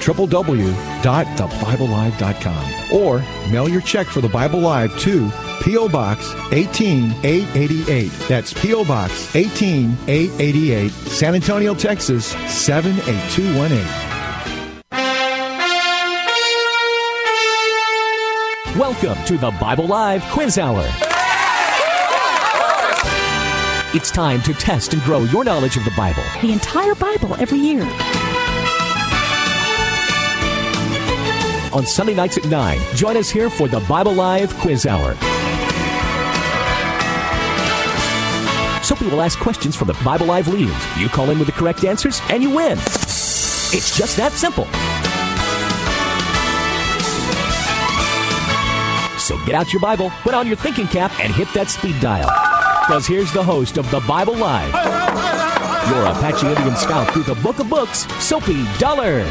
www.thebiblelive.com or mail your check for the Bible Live to P.O. Box 18888. That's P.O. Box 18888, San Antonio, Texas 78218. Welcome to the Bible Live Quiz Hour. It's time to test and grow your knowledge of the Bible. The entire Bible every year. On Sunday nights at 9. Join us here for the Bible Live Quiz Hour. Soapy will ask questions from the Bible Live leaders. You call in with the correct answers, and you win. It's just that simple. So get out your Bible, put on your thinking cap, and hit that speed dial. Because here's the host of the Bible Live, your Apache Indian scout through the book of books, Soapy Dollar.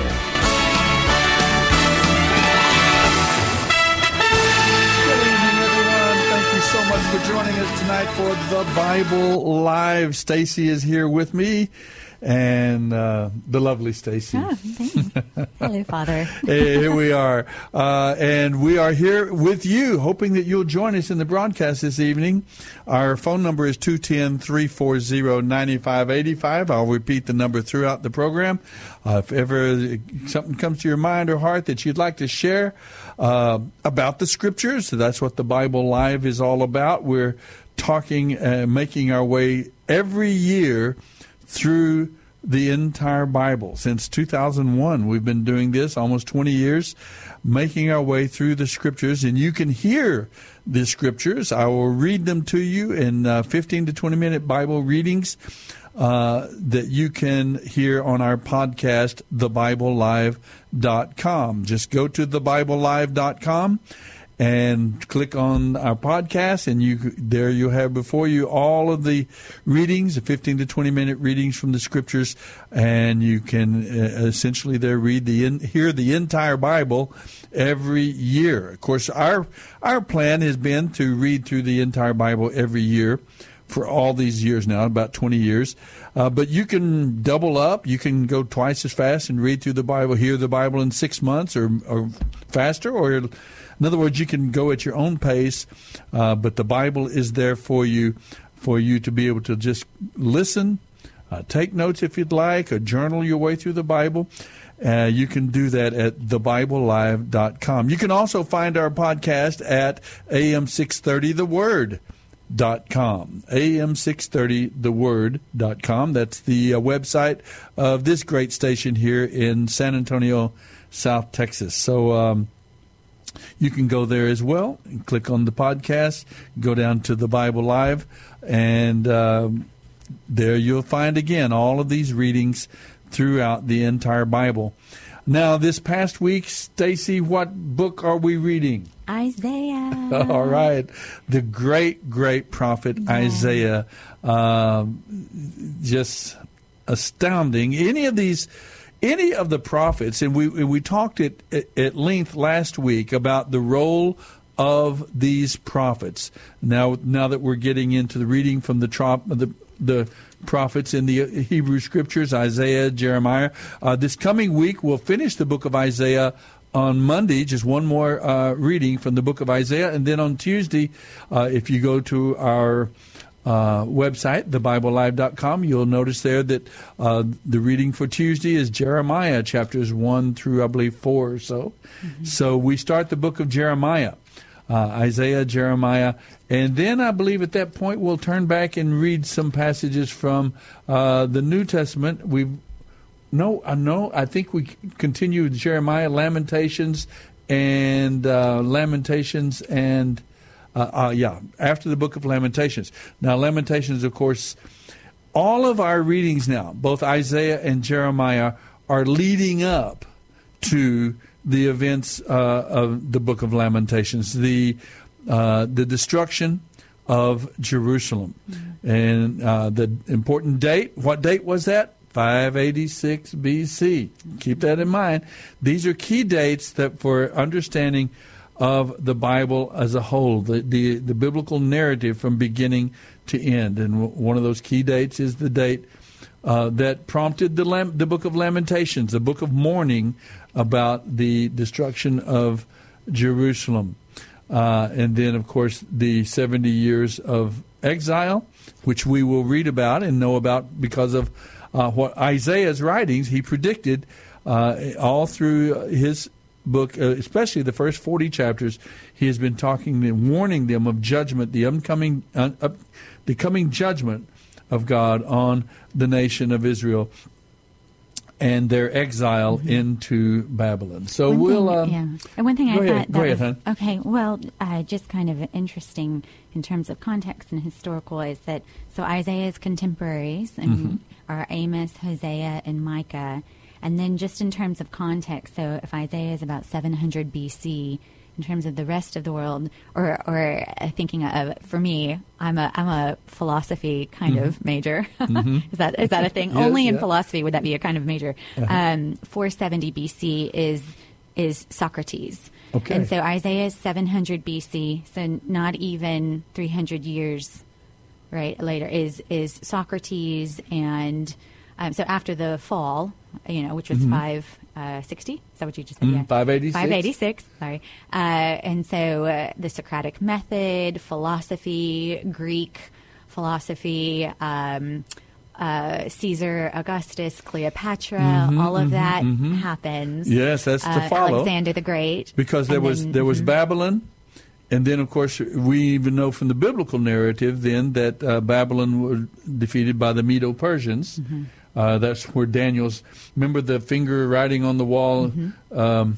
For joining us tonight for the Bible Live. Stacy is here with me, and uh, the lovely Stacy. Oh, Hello, Father. hey, here we are, uh, and we are here with you, hoping that you'll join us in the broadcast this evening. Our phone number is 210-340-9585. I'll repeat the number throughout the program. Uh, if ever something comes to your mind or heart that you'd like to share uh, about the scriptures, that's what the Bible Live is all about. We're talking, uh, making our way every year through the entire Bible. Since 2001, we've been doing this almost 20 years, making our way through the scriptures. And you can hear the scriptures. I will read them to you in uh, 15 to 20 minute Bible readings. Uh, that you can hear on our podcast, thebiblelive.com. Just go to thebiblelive.com and click on our podcast and you there you have before you all of the readings the 15 to 20 minute readings from the scriptures and you can uh, essentially there read the in, hear the entire bible every year of course our our plan has been to read through the entire bible every year for all these years now about 20 years uh, but you can double up you can go twice as fast and read through the bible hear the bible in six months or, or faster or in other words, you can go at your own pace, uh, but the Bible is there for you, for you to be able to just listen, uh, take notes if you'd like, or journal your way through the Bible. Uh, you can do that at thebiblelive.com. You can also find our podcast at am630theword.com. Dot com am630theword.com that's the uh, website of this great station here in san antonio south texas. So um, you can go there as well and click on the podcast, go down to the Bible Live, and um, there you'll find again all of these readings throughout the entire Bible. Now, this past week, Stacy, what book are we reading? Isaiah. All right, the great, great prophet yeah. Isaiah. Um, just astounding. Any of these any of the prophets, and we we talked at at length last week about the role of these prophets. Now, now that we're getting into the reading from the trop, the the prophets in the Hebrew Scriptures, Isaiah, Jeremiah. Uh, this coming week, we'll finish the book of Isaiah on Monday, just one more uh, reading from the book of Isaiah. And then on Tuesday, uh, if you go to our uh, website, thebiblelive.com, you'll notice there that uh, the reading for Tuesday is Jeremiah chapters 1 through, I believe, 4 or so. Mm-hmm. So we start the book of Jeremiah. Uh, Isaiah, Jeremiah, and then I believe at that point we'll turn back and read some passages from uh, the New Testament. We no, I know. I think we continue with Jeremiah, Lamentations, and uh, Lamentations and uh, uh, yeah, after the book of Lamentations. Now, Lamentations, of course, all of our readings now, both Isaiah and Jeremiah, are leading up to the events uh, of the book of Lamentations, the uh, the destruction of Jerusalem, Mm-hmm. and uh, the important date. What date was that? 586 BC. Keep that in mind. These are key dates that for understanding of the Bible as a whole, the, the, the biblical narrative from beginning to end. And w- one of those key dates is the date uh, that prompted the, Lam- the book of Lamentations, the book of mourning about the destruction of Jerusalem. Uh, and then, of course, the 70 years of exile, which we will read about and know about because of uh, what Isaiah's writings, he predicted uh, all through his book, uh, especially the first 40 chapters, he has been talking and warning them of judgment, the upcoming, uh, up, the coming judgment of God on the nation of Israel and their exile into Babylon. So One we'll. thing, um, yeah. And one thing go I ahead, thought go that ahead, was hon. okay. Well, uh, just kind of interesting in terms of context and historical is that so Isaiah's contemporaries and Mm-hmm. are Amos, Hosea, and Micah, and then just in terms of context. So if Isaiah is about 700 BC. In terms of the rest of the world, or, or thinking of, for me, I'm a I'm a philosophy kind of major. is that is that a thing? Mm-hmm. Yes, Only in yeah. philosophy would that be a kind of major. Um, 470 BC is is Socrates. Okay. And so Isaiah is 700 BC, so not even 300 years right later is is Socrates and um, so after the fall, you know, which was 560. Is that what you just said? Mhm, Yeah. 586. 586, sorry. Uh, and so uh, the Socratic method, philosophy, Greek philosophy, um, uh, Caesar, Augustus, Cleopatra, all of that happens. Yes, that's to Uh, follow. Alexander the Great. because there And was then- there was mhm. Babylon, and then of course we even know from the biblical narrative then that uh, Babylon was defeated by the Medo Persians. Mm-hmm. Uh, that's where Daniel's remember the finger writing on the wall. Mm-hmm. Um,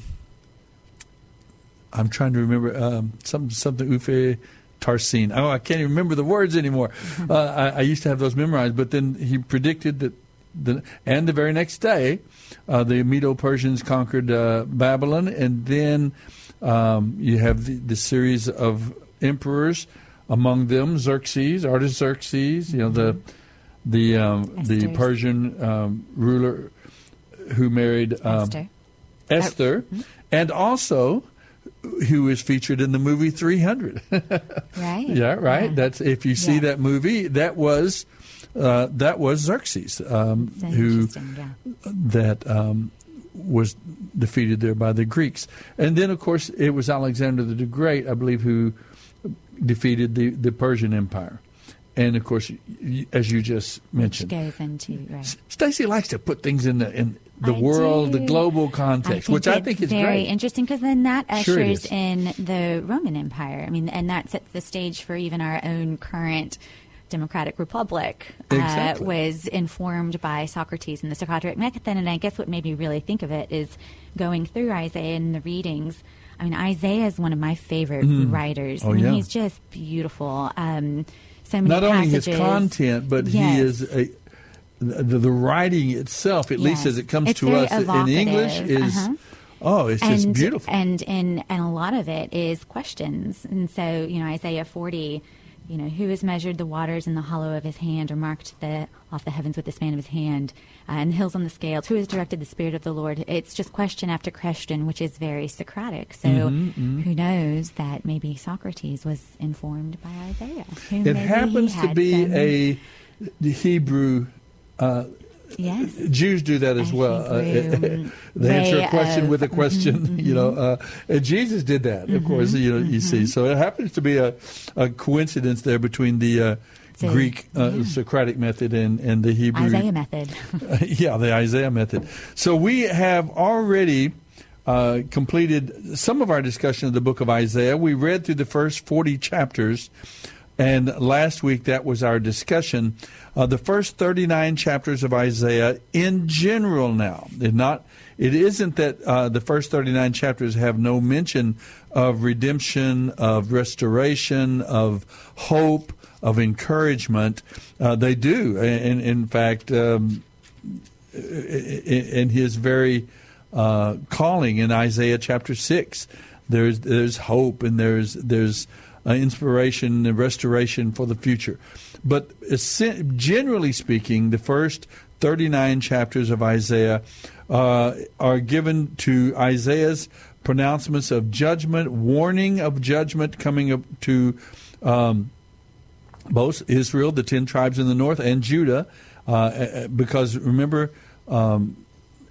I'm trying to remember um, something something Ufe Tarsin. Oh, I can't even remember the words anymore. Mm-hmm. uh, I, I used to have those memorized, but then he predicted that. The, and the very next day, uh, the Medo Persians conquered uh, Babylon, and then um, you have the, the series of emperors, among them Xerxes, Artaxerxes, you know the the um, the Persian um, ruler who married um, Esther. Esther, and also who is featured in the movie 300. Right. yeah, right. Yeah. That's if you see Yes. that movie, that was uh, that was Xerxes, um, who yeah. that um, was defeated there by the Greeks, and then of course it was Alexander the Great, I believe, who defeated the the Persian Empire, and of course, as you just mentioned, into right. Stacy likes to put things in the in the I world, the global context, which I think is very great. interesting because then that Sure ushers is. in the Roman Empire. I mean, and that sets the stage for even our own current democratic republic. Exactly. Uh, was informed by Socrates and the Socratic method, and I guess what made me really think of it is going through Isaiah and the readings. I mean, Isaiah is one of my favorite writers. Oh, I mean, yeah. he's just beautiful. Um, so many Not only his content, but Yes. he is a, the, the writing itself, at least as it comes It's to us in English, is Uh-huh. oh, it's just beautiful. And and and a lot of it is questions. And so, you know, Isaiah 40, you know, who has measured the waters in the hollow of his hand or marked the off the heavens with the span of his hand uh, and the hills on the scales? Who has directed the spirit of the Lord? It's just question after question, which is very Socratic. So Mm-hmm, who knows that maybe Socrates was informed by Isaiah? It happens to be some- a the Hebrew. Uh, yes. Jews do that as A well. Uh, they answer a question of- with a question. You know, uh, and Jesus did that, of course. You know, you see. So it happens to be a, a coincidence there between the uh, So, Greek uh, yeah. Socratic method and, and the Hebrew Isaiah method. yeah, the Isaiah method. So we have already uh, completed some of our discussion of the book of Isaiah. We read through the first 40 chapters, And last week, that was our discussion. Uh, the first 39 chapters of Isaiah, in general, now, it not it isn't that uh, the first 39 chapters have no mention of redemption, of restoration, of hope, of encouragement. Uh, they do. And in fact, um, in his very uh, calling in Isaiah chapter 6, there's, there's hope and there's, there's uh, inspiration and restoration for the future. But generally speaking, the first 39 chapters of Isaiah uh, are given to Isaiah's pronouncements of judgment, warning of judgment coming up to um, both Israel, the ten tribes in the north, and Judah, uh, uh because remember, um,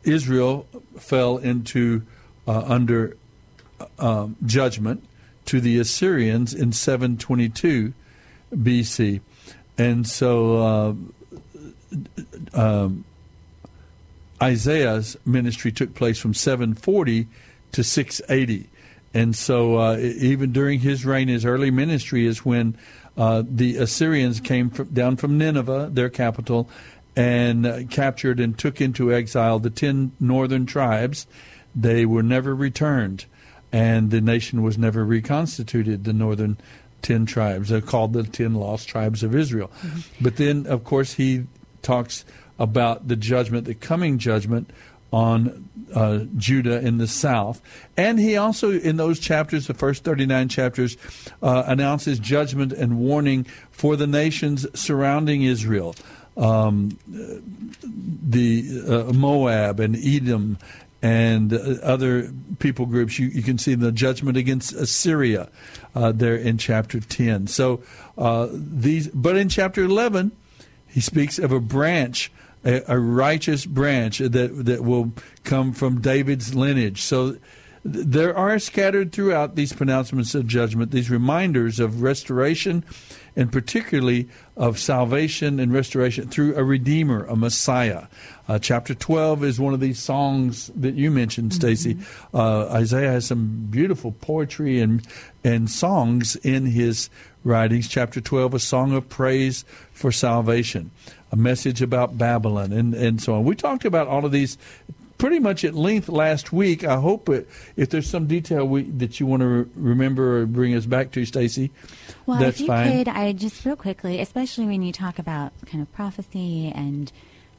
Israel fell into uh, under um, judgment to the Assyrians in 722 BC, and so. Uh, um, Isaiah's ministry took place from 740 to 680. And so, uh, even during his reign, his early ministry is when uh, the Assyrians came from, down from Nineveh, their capital, and uh, captured and took into exile the ten northern tribes. They were never returned, and the nation was never reconstituted, the northern ten tribes. They're called the ten lost tribes of Israel. Mm-hmm. But then, of course, he talks about the judgment, the coming judgment on uh, Judah in the south. And he also, in those chapters, the first 39 chapters, uh, announces judgment and warning for the nations surrounding Israel. Um, the uh, Moab and Edom and other people groups. You, you, can see the judgment against Assyria uh, there in chapter 10. So uh, these, but in chapter 11, he speaks of a branch a, a, righteous branch that that will come from David's lineage. So there are scattered throughout these pronouncements of judgment these reminders of restoration and particularly of salvation and restoration through a redeemer, a Messiah. Uh, chapter 12 is one of these songs that you mentioned, Stacy. Mm-hmm. Uh, Isaiah has some beautiful poetry and and songs in his writings. Chapter 12, a song of praise for salvation a message about Babylon, and, and so on. We talked about all of these pretty much at length last week. I hope it, if there's some detail we, that you want to re- remember or bring us back to, Stacy, well, that's if you fine. could, I just real quickly, especially when you talk about kind of prophecy and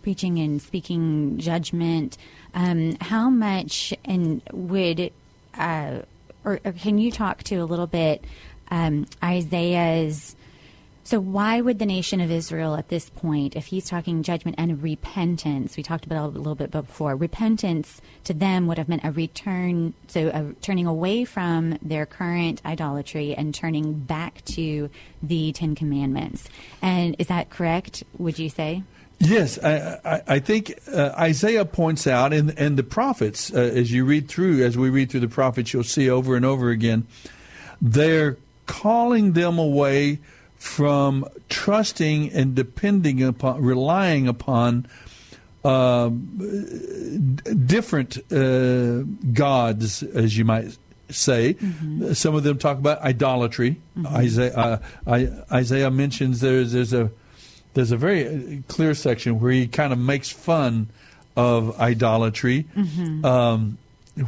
preaching and speaking judgment, um, how much and would uh, or, or, can you talk to a little bit um, Isaiah's so, why would the nation of Israel at this point, if he's talking judgment and repentance, we talked about a little bit before, repentance to them would have meant a return, so a, turning away from their current idolatry and turning back to the Ten Commandments. And is that correct, would you say? Yes, I, I, I think uh, Isaiah points out, and, and the prophets, uh, as you read through, as we read through the prophets, you'll see over and over again, they're calling them away from trusting and depending upon, relying upon uh, different uh, gods, as you might say. Mm-hmm. Some of them talk about idolatry. Mm-hmm. Isaiah, uh, I, Isaiah mentions there's there's a there's a very clear section where he kind of makes fun of idolatry. Mm-hmm. Um,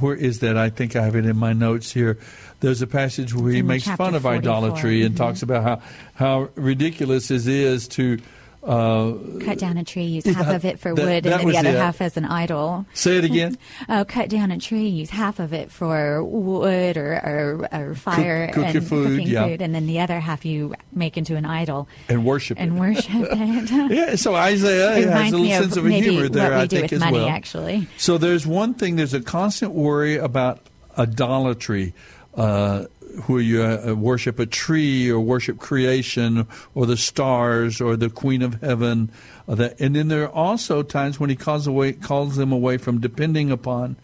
where is that? I think I have it in my notes here there's a passage where he makes fun of 44. idolatry and mm-hmm. talks about how, how ridiculous it is to uh, cut down a tree, use half of it for that, wood, that and then the other it. half as an idol. Say it again. oh, cut down a tree, use half of it for wood or, or, or fire cook, cook and food, cooking yeah. food, and then the other half you make into an idol and worship it. and it. worship it. yeah, so Isaiah it has a little sense of, of humor there. I think as money, well. Actually, so there's one thing. There's a constant worry about idolatry. Uh, who you uh, worship a tree or worship creation or the stars or the Queen of Heaven. Uh, that, and then there are also times when he calls away calls them away from depending upon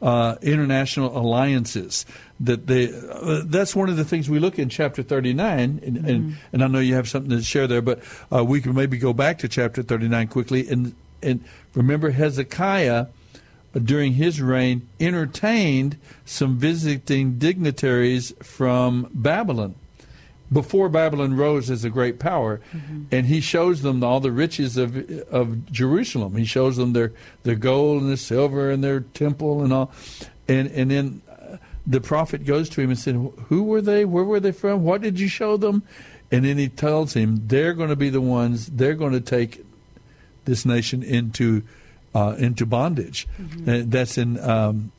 uh, international alliances. That they uh, that's one of the things we look in chapter thirty nine, and, mm-hmm. and, and I know you have something to share there, but uh, we can maybe go back to chapter thirty nine quickly and and remember Hezekiah during his reign, entertained some visiting dignitaries from Babylon. before Babylon rose as a great power, mm-hmm. and he shows them all the riches of of Jerusalem. He shows them their their gold and their silver and their temple and all, and and then the prophet goes to him and said, "Who were they? Where were they from? What did you show them?" And then he tells him they're going to be the ones. They're going to take this nation into uh, into bondage. Mm-hmm. that's in um,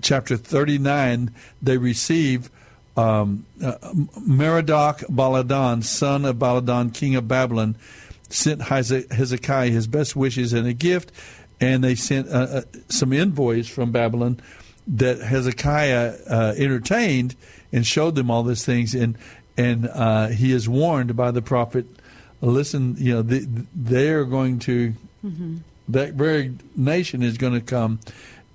chapter thirty nine. They receive um, uh, Merodach Baladan, son of Baladan, king of Babylon, sent Hezekiah his best wishes and a gift, and they sent uh, uh, some envoys from Babylon that Hezekiah uh, entertained and showed them all these things, and and uh, he is warned by the prophet. Listen, you know they, they are going to mm-hmm. That very nation is going to come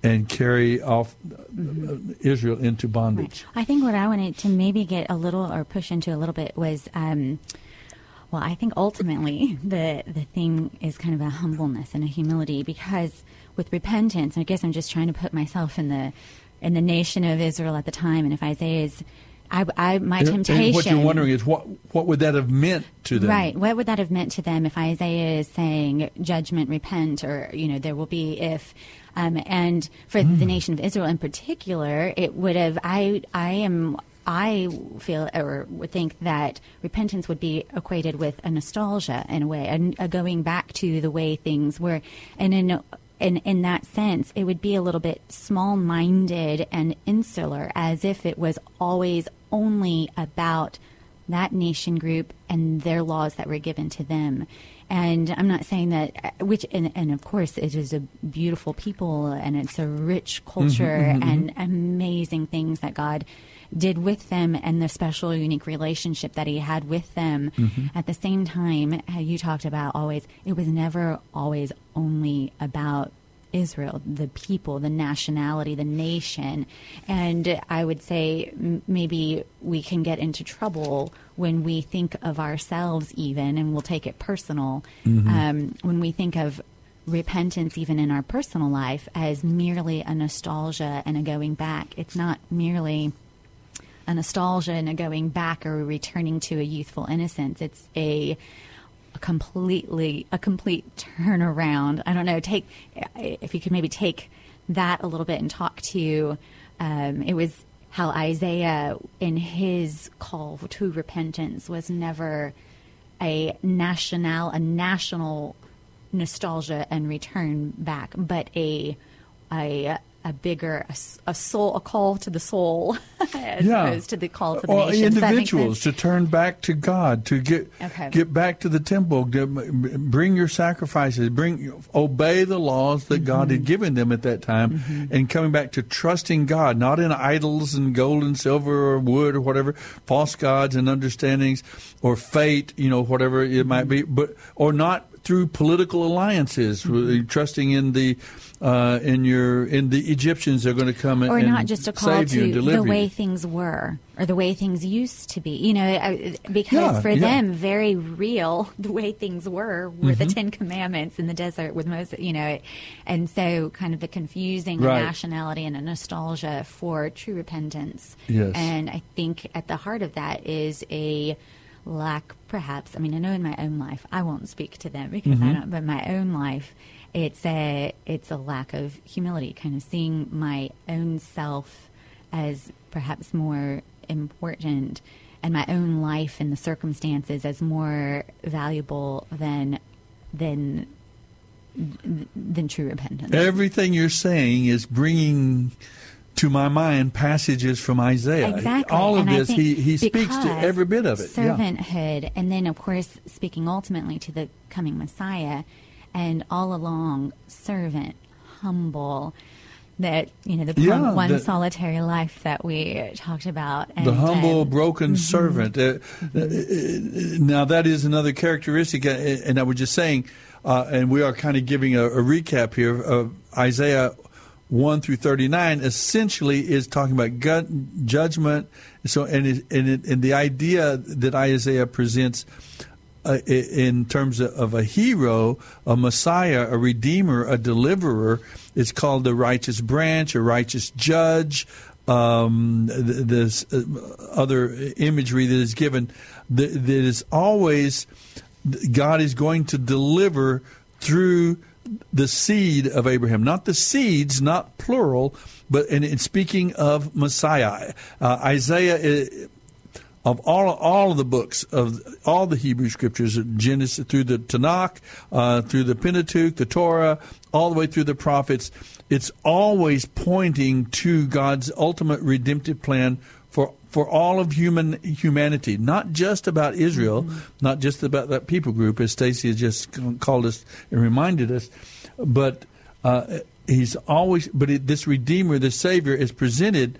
and carry off mm-hmm. Israel into bondage. Right. I think what I wanted to maybe get a little or push into a little bit was. Um, well, I think ultimately the the thing is kind of a humbleness and a humility because with repentance. I guess I'm just trying to put myself in the in the nation of Israel at the time, and if Isaiah is. I, I, my and, temptation. And what you're wondering is what what would that have meant to them? Right. What would that have meant to them if Isaiah is saying judgment, repent, or you know there will be if, um, and for mm. the nation of Israel in particular, it would have. I I am I feel or would think that repentance would be equated with a nostalgia in a way, a, a going back to the way things were, and in in in that sense, it would be a little bit small-minded and insular, as if it was always only about that nation group and their laws that were given to them. And I'm not saying that, which, and, and of course, it is a beautiful people and it's a rich culture mm-hmm, mm-hmm. and amazing things that God did with them and the special, unique relationship that He had with them. Mm-hmm. At the same time, you talked about always, it was never always only about Israel, the people, the nationality, the nation. And I would say m- maybe we can get into trouble when we think of ourselves, even, and we'll take it personal, mm-hmm. um, when we think of repentance, even in our personal life, as merely a nostalgia and a going back. It's not merely a nostalgia and a going back or a returning to a youthful innocence. It's a completely a complete turnaround. I don't know. Take if you could maybe take that a little bit and talk to. Um, it was how Isaiah, in his call to repentance, was never a national a national nostalgia and return back, but a a a bigger a, a, soul a call to the soul as yeah. opposed to the call to the or individuals to turn back to God to get okay. get back to the temple bring your sacrifices bring obey the laws that mm-hmm. God had given them at that time mm-hmm. and coming back to trusting God not in idols and gold and silver or wood or whatever false gods and understandings or fate you know whatever it mm-hmm. might be but or not through political alliances mm-hmm. trusting in the uh, in your in the Egyptians are going to come or and not just a call to the way you. things were or the way things used to be. You know, because yeah, for yeah. them, very real the way things were were mm-hmm. the Ten Commandments in the desert with Moses. You know, and so kind of the confusing right. nationality and a nostalgia for true repentance. Yes, and I think at the heart of that is a lack, perhaps. I mean, I know in my own life, I won't speak to them because mm-hmm. I don't. But my own life it's a it's a lack of humility, kind of seeing my own self as perhaps more important and my own life and the circumstances as more valuable than than than true repentance. Everything you're saying is bringing to my mind passages from Isaiah. Exactly. All of and this, he, he speaks to every bit of it. Servanthood, yeah. and then, of course, speaking ultimately to the coming Messiah, and all along servant, humble. That you know the yeah, one the, solitary life that we talked about. And, the humble, um, broken mm-hmm. servant. Uh, mm-hmm. now that is another characteristic, uh, and I was just saying, uh, and we are kind of giving a, a recap here of Isaiah 1 through 39 essentially is talking about gut, judgment so and, it, and, it, and the idea that Isaiah presents uh, in terms of a hero, a Messiah, a Redeemer, a Deliverer. It's called the righteous branch, a righteous judge, um, this uh, other imagery that is given, that, is always God is going to deliver through the seed of Abraham, not the seeds, not plural, but in, in speaking of Messiah, uh, Isaiah. Of all all of the books of all the Hebrew scriptures, Genesis through the Tanakh, uh, through the Pentateuch, the Torah, all the way through the prophets, it's always pointing to God's ultimate redemptive plan for for all of human humanity, not just about Israel, mm-hmm. not just about that people group, as Stacy has just called us and reminded us, but uh, he's always. But it, this Redeemer, this Savior, is presented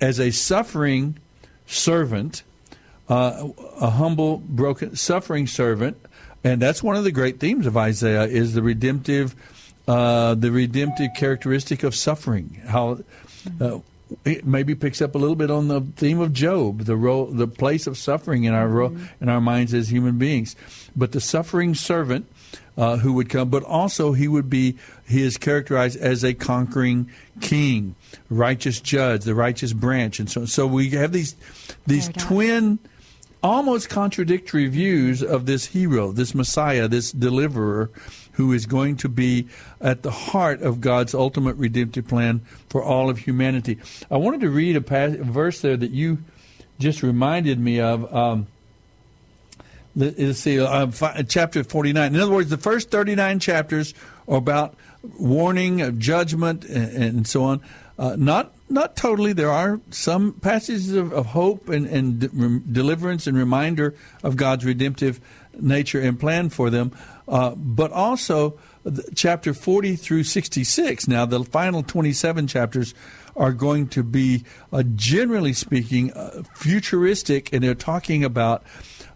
as a suffering servant, uh, a humble, broken, suffering servant, and that's one of the great themes of Isaiah is the redemptive, uh, the redemptive characteristic of suffering. How uh, it maybe picks up a little bit on the theme of Job, the role, the place of suffering in our mm-hmm. in our minds as human beings. But the suffering servant uh, who would come, but also he would be he is characterized as a conquering king, righteous judge, the righteous branch, and so so we have these these twin almost contradictory views of this hero, this Messiah, this deliverer who is going to be at the heart of God's ultimate redemptive plan for all of humanity. I wanted to read a, verse there that you just reminded me of. Um, let's see, uh, chapter 49. In other words, the first 39 chapters are about warning, of judgment, and, and so on. Uh, not not totally. There are some passages of, of hope and, and de- deliverance and reminder of God's redemptive nature and plan for them. Uh, but also, chapter 40 through 66, now the final 27 chapters are going to be, uh, generally speaking, uh, futuristic, and they're talking about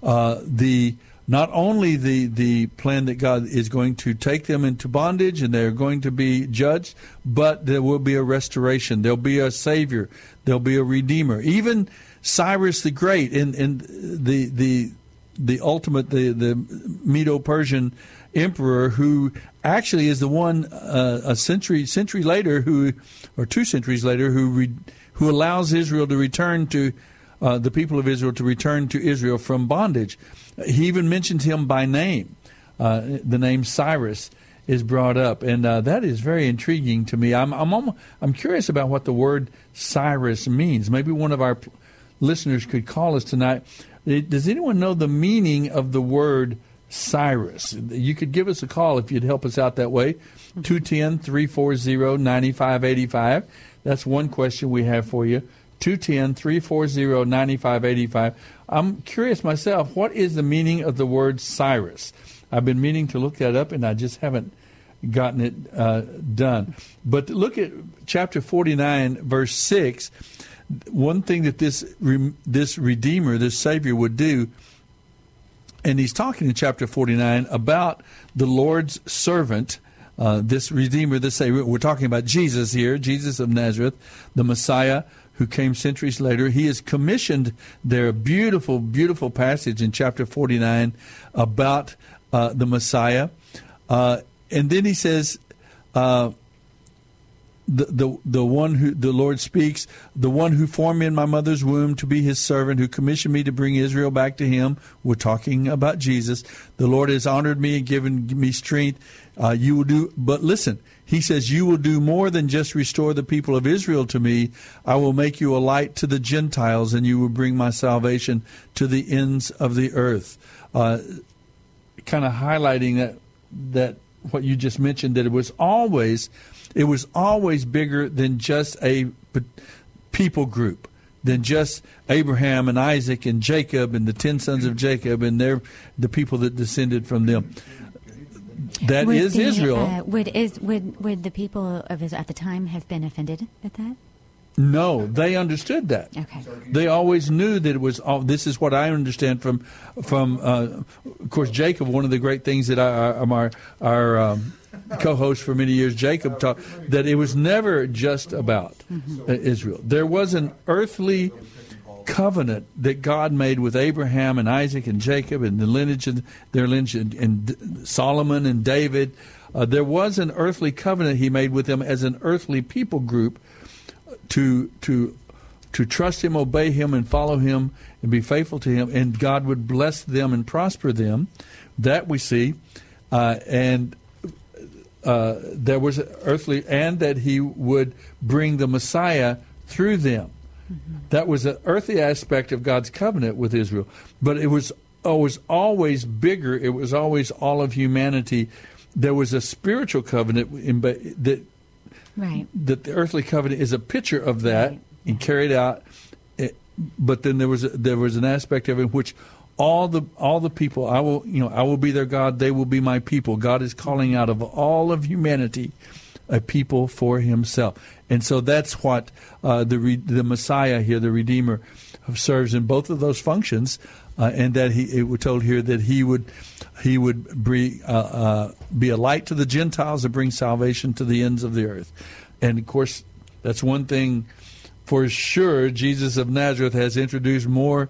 uh, the not only the, the plan that God is going to take them into bondage and they're going to be judged, but there will be a restoration. There'll be a Savior. There'll be a Redeemer. Even Cyrus the Great in, in the, the the ultimate, the, the Medo Persian emperor who actually is the one uh, a century century later who, or two centuries later, who re, who allows Israel to return to uh, the people of Israel to return to Israel from bondage. He even mentions him by name. Uh, the name Cyrus is brought up, and uh, that is very intriguing to me. I'm I'm I'm curious about what the word Cyrus means. Maybe one of our listeners could call us tonight. Does anyone know the meaning of the word Cyrus? You could give us a call if you'd help us out that way. 210 340 9585. That's one question we have for you. 210 340 9585. I'm curious myself, what is the meaning of the word Cyrus? I've been meaning to look that up and I just haven't gotten it uh, done. But look at chapter 49, verse 6 one thing that this this redeemer, this savior would do, and he's talking in chapter 49 about the Lord's servant, uh, this redeemer, this savior. We're talking about Jesus here, Jesus of Nazareth, the Messiah who came centuries later. He is commissioned there, beautiful, beautiful passage in chapter 49 about uh, the Messiah. Uh, and then he says, uh, the, the the one who the Lord speaks, the one who formed me in my mother's womb to be his servant, who commissioned me to bring Israel back to him. We're talking about Jesus. The Lord has honored me and given me strength. Uh, you will do, but listen, he says, You will do more than just restore the people of Israel to me. I will make you a light to the Gentiles, and you will bring my salvation to the ends of the earth. Uh, kind of highlighting that that what you just mentioned that it was always it was always bigger than just a people group, than just Abraham and Isaac and Jacob and the ten sons of Jacob and their the people that descended from them. That would is the, Israel. Uh, would is would would the people of Israel at the time have been offended at that? No, they understood that. Okay. They always knew that it was. All, this is what I understand from, from uh, of course, Jacob. One of the great things that I, our our um, co-host for many years, Jacob, taught that it was never just about mm-hmm. Israel. There was an earthly covenant that God made with Abraham and Isaac and Jacob and the lineage of their lineage and, and Solomon and David. Uh, there was an earthly covenant he made with them as an earthly people group to to to trust him, obey him, and follow him, and be faithful to him, and God would bless them and prosper them. That we see, uh, and uh, there was earthly, and that he would bring the Messiah through them. Mm-hmm. That was an earthy aspect of God's covenant with Israel, but it was it was always bigger. It was always all of humanity. There was a spiritual covenant in, that right. that the earthly covenant is a picture of that right. and carried out. Eh, but then there was a, there was an aspect of it in which all the all the people I will you know I will be their God. They will be my people. God is calling out of all of humanity a people for Himself, and so that's what uh, the the Messiah here, the Redeemer, serves in both of those functions uh, and that he it was told here that he would he would be, uh, uh, be a light to the Gentiles and bring salvation to the ends of the earth. And of course, that's one thing for sure. Jesus of Nazareth has introduced more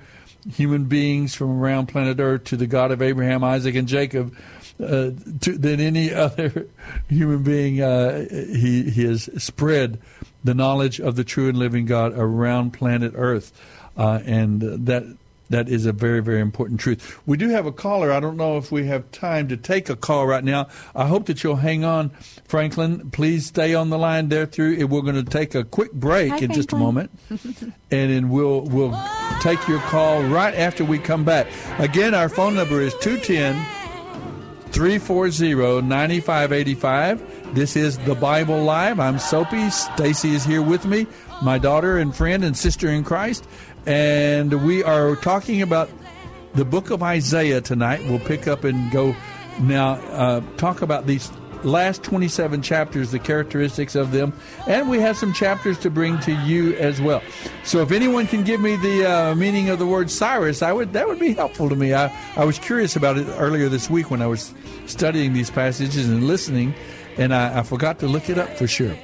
human beings from around planet Earth to the God of Abraham, Isaac, and Jacob uh, to, than any other human being. Uh, he, he has spread the knowledge of the true and living God around planet Earth, uh, and that that is a very, very important truth. We do have a caller. I don't know if we have time to take a call right now. I hope that you'll hang on, Franklin. Please stay on the line there through. We're going to take a quick break Hi, in Franklin. just a moment, and then we'll we'll take your call right after we come back. Again, our phone number is 210 340 9585. This is the Bible Live. I'm Soapy. Stacy is here with me, my daughter and friend and sister in Christ and we are talking about the book of Isaiah tonight. We'll pick up and go now uh, talk about these last 27 chapters, the characteristics of them, and we have some chapters to bring to you as well. So, if anyone can give me the uh, meaning of the word Cyrus, I would that would be helpful to me. I, I was curious about it earlier this week when I was studying these passages and listening, and I, I forgot to look it up for sure.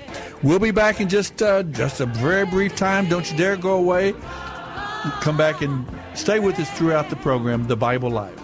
We'll be back in just uh, just a very brief time. Don't you dare go away come back and stay with us throughout the program, The Bible Live.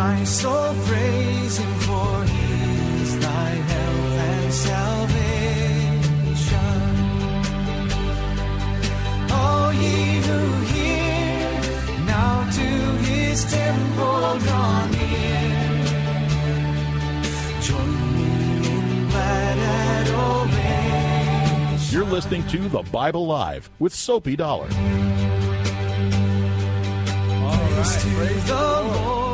My soul, praise Him, for He is thy health and salvation. All ye who hear, now to His temple draw near. Join me in glad adoration. You're listening to The Bible Live with Soapy Dollar. Praise to the Lord who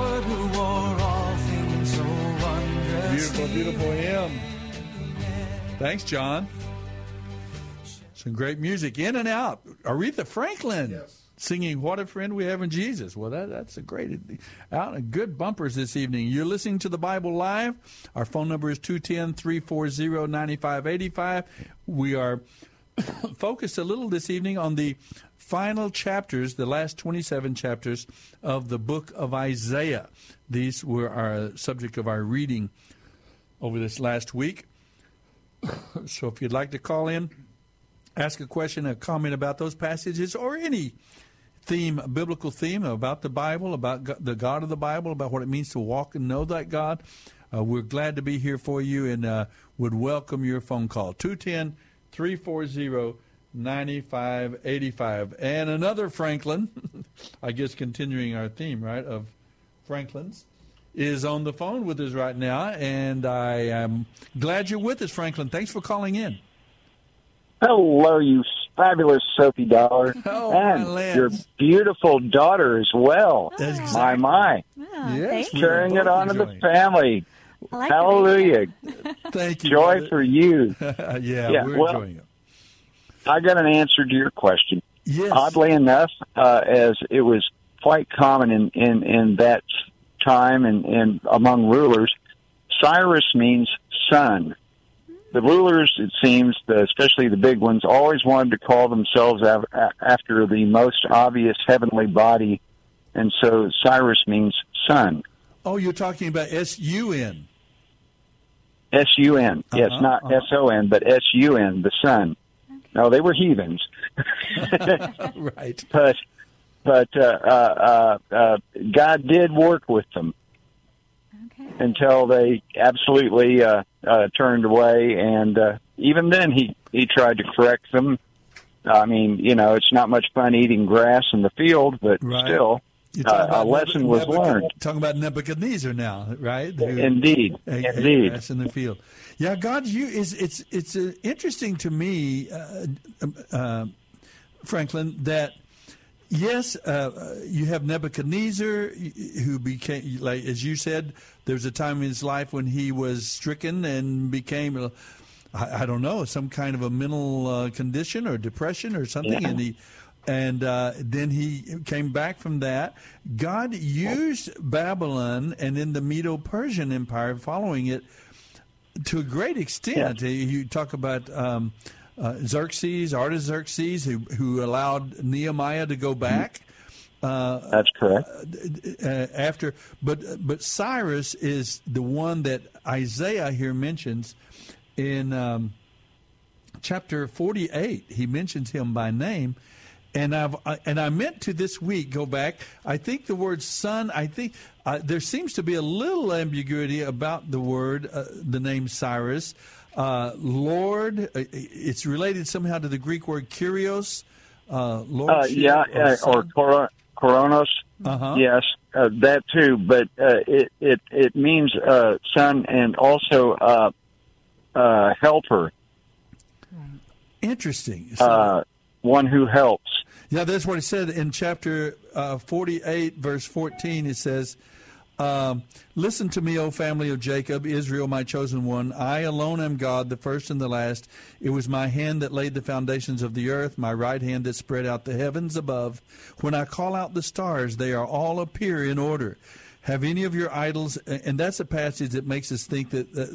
Beautiful, beautiful hymn. Thanks, John. Some great music in and out. Aretha Franklin. Yes. Singing "What a Friend We Have in Jesus." Well, that, that's a great, out good bumpers this evening. You're listening to the Bible Live. Our phone number is 210-340-9585. We are focused a little this evening on the final chapters, the last 27 chapters of the book of Isaiah. These were our subject of our reading over this last week. so if you'd like to call in, ask a question, a comment about those passages, or any theme, biblical theme about the Bible, about the God of the Bible, about what it means to walk and know that God, uh, we're glad to be here for you and uh, would welcome your phone call. 210 340 9585. And another Franklin, I guess continuing our theme, right, of Franklins, is on the phone with us right now. And I am glad you're with us, Franklin. Thanks for calling in. Hello, you fabulous Soapy Dollar. Oh, and my your beautiful daughter as well. That's My, my. Yes, we Carrying are it on to the family. Like Hallelujah. Thank you. Joy brother. for you. yeah, Yeah, we're well- enjoying it. I got an answer to your question. Yes. Oddly enough, uh, as it was quite common in, in, in that time and, and among rulers, Cyrus means sun. The rulers, it seems, the, especially the big ones, always wanted to call themselves av- after the most obvious heavenly body, and so Cyrus means sun. Oh, you're talking about S U N. S U N. Yes, Uh-huh, not uh-huh. S O N, but S U N, the sun. No, they were heathens. right. but but uh, uh, uh, uh, God did work with them until they absolutely uh, uh, turned away, and uh, even then he he tried to correct them. I mean, you know, it's not much fun eating grass in the field, but Right. still, uh, a lesson Nebu- was Nebuchad- learned. Talking about Nebuchadnezzar now, right? Who- Indeed, ate- ate indeed. grass in the field. Yeah, God, you is it's it's uh, interesting to me, uh, uh, Franklin, that yes, uh, uh, you have Nebuchadnezzar who became like as you said. There was a time in his life when he was stricken and became. I don't know, some kind of a mental uh, condition or depression or something, Yeah. and he and uh, then he came back from that. God used Babylon and then the Medo-Persian Empire following it to a great extent. You talk about um, uh, Xerxes, Artaxerxes, who who allowed Nehemiah to go back. Uh, That's correct. uh, after, but but Cyrus is the one that Isaiah here mentions in um, chapter forty-eight. He mentions him by name, and I've I, and I meant to this week go back. I think the word son. I think uh, there seems to be a little ambiguity about the word, uh, the name Cyrus. Uh, Lord, uh, it's related somehow to the Greek word kurios. Uh, Lord, Uh, yeah, uh, or cor- coronos. Uh-huh. Yes, uh, that too. But uh, it it it means uh, sun and also uh, uh, helper, Interesting. So- uh, one who helps. Yeah, that's what it said in chapter uh, 48, verse 14. It says, um, Listen to me, O family of Jacob, Israel, my chosen one. I alone am God, the first and the last. It was my hand that laid the foundations of the earth, my right hand that spread out the heavens above. When I call out the stars, they are all appear in order. Have any of your idols, and that's a passage that makes us think that uh,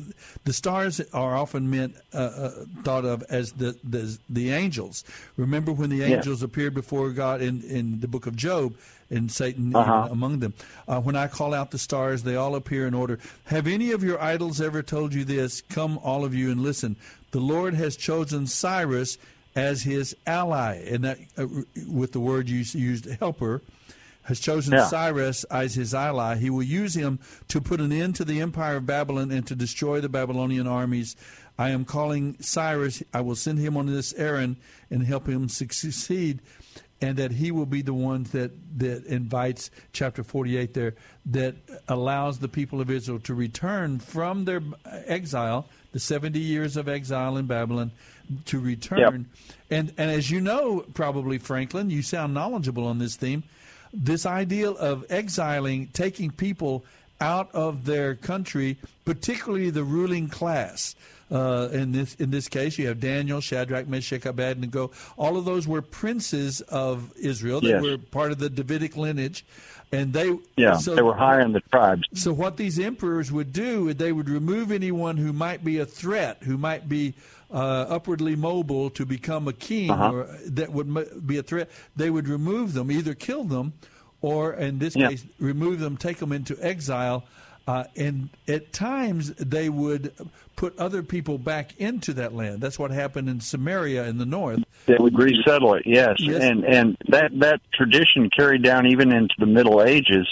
the stars are often meant, uh, uh, thought of as the, the the angels. Remember when the Yeah. angels appeared before God in, in the book of Job, and Satan Uh-huh. among them. Uh, when I call out the stars, they all appear in order. Have any of your idols ever told you this? Come, all of you, and listen. The Lord has chosen Cyrus as his ally, and that uh, with the word you used, helper has chosen Yeah. Cyrus as his ally. He will use him to put an end to the empire of Babylon and to destroy the Babylonian armies. I am calling Cyrus. I will send him on this errand and help him succeed, and that he will be the one that that invites chapter forty eight there that allows the people of Israel to return from their exile, the seventy years of exile in Babylon, to return. And and as you know, probably Franklin, you sound knowledgeable on this theme this idea of exiling, taking people out of their country, particularly the ruling class. Uh, in this in this case, you have Daniel, Shadrach, Meshach, and Abednego. All of those were princes of Israel. They Yes. were part of the Davidic lineage, and they Yeah, so- they were higher in the tribes. so what these emperors would do, they would remove anyone who might be a threat, who might be uh, upwardly mobile to become a king, Uh-huh. or that would be a threat. They would remove them, either kill them, or in this Yeah. case, remove them, take them into exile. Uh, and at times they would put other people back into that land. That's what happened in Samaria in the north. They would resettle it, yes, Yes. and and that that tradition carried down even into the Middle Ages,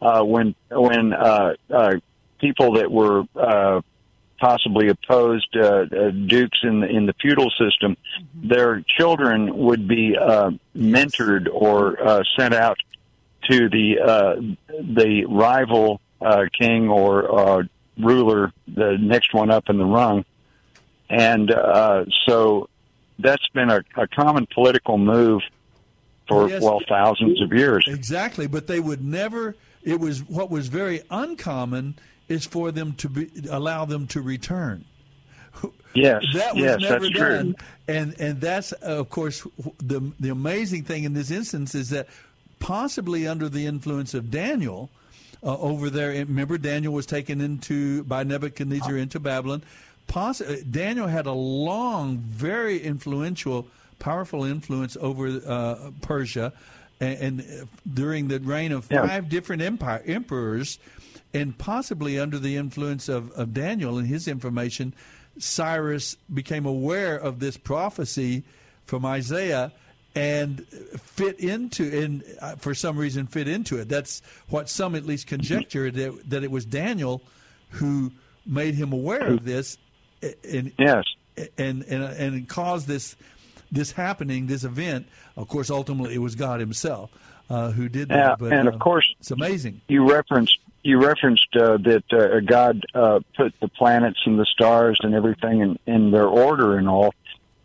uh, when when uh, uh, people that were uh, possibly opposed uh, uh, dukes in the, in the feudal system, their children would be uh, mentored or uh, sent out to the uh, the rival uh, king or uh, ruler, the next one up in the rung, and uh, so that's been a, a common political move for Yes. well thousands of years. Exactly, but they would never. It was what was very uncommon is for them to be allow them to return. Yes, that was yes, never that's true. and and that's uh, of course the the amazing thing in this instance is that possibly under the influence of Daniel uh, over there. Remember, Daniel was taken into by Nebuchadnezzar into Babylon. Poss- uh, Daniel had a long, very influential, powerful influence over uh, Persia, and, and uh, during the reign of Yeah. five different empire emperors, and possibly under the influence of, of Daniel and his information, Cyrus became aware of this prophecy from Isaiah and fit into and uh, for some reason fit into it. That's what some at least conjecture that, that it was Daniel who made him aware of this and yes and and and caused this this happening this event. Of course, ultimately it was God Himself uh, who did that. But, and uh, of course, it's amazing. you referenced you referenced uh, that uh, God uh, put the planets and the stars and everything in, in their order and all.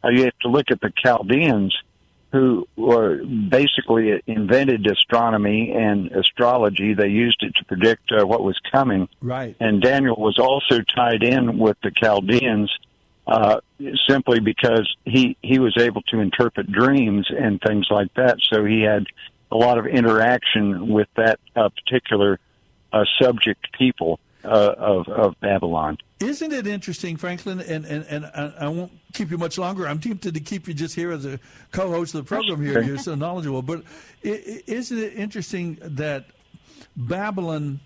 Uh, you have to look at the Chaldeans, who were basically invented astronomy and astrology. They used it to predict uh, what was coming. Right. And Daniel was also tied in with the Chaldeans uh, simply because he he was able to interpret dreams and things like that. So he had a lot of interaction with that uh, particular uh, subject people uh, of of Babylon. Isn't it interesting, Franklin? And, and, and I, I won't keep you much longer. I'm tempted to keep you just here as a co-host of the program. Here, you're so knowledgeable. But i- i- isn't it interesting that Babylon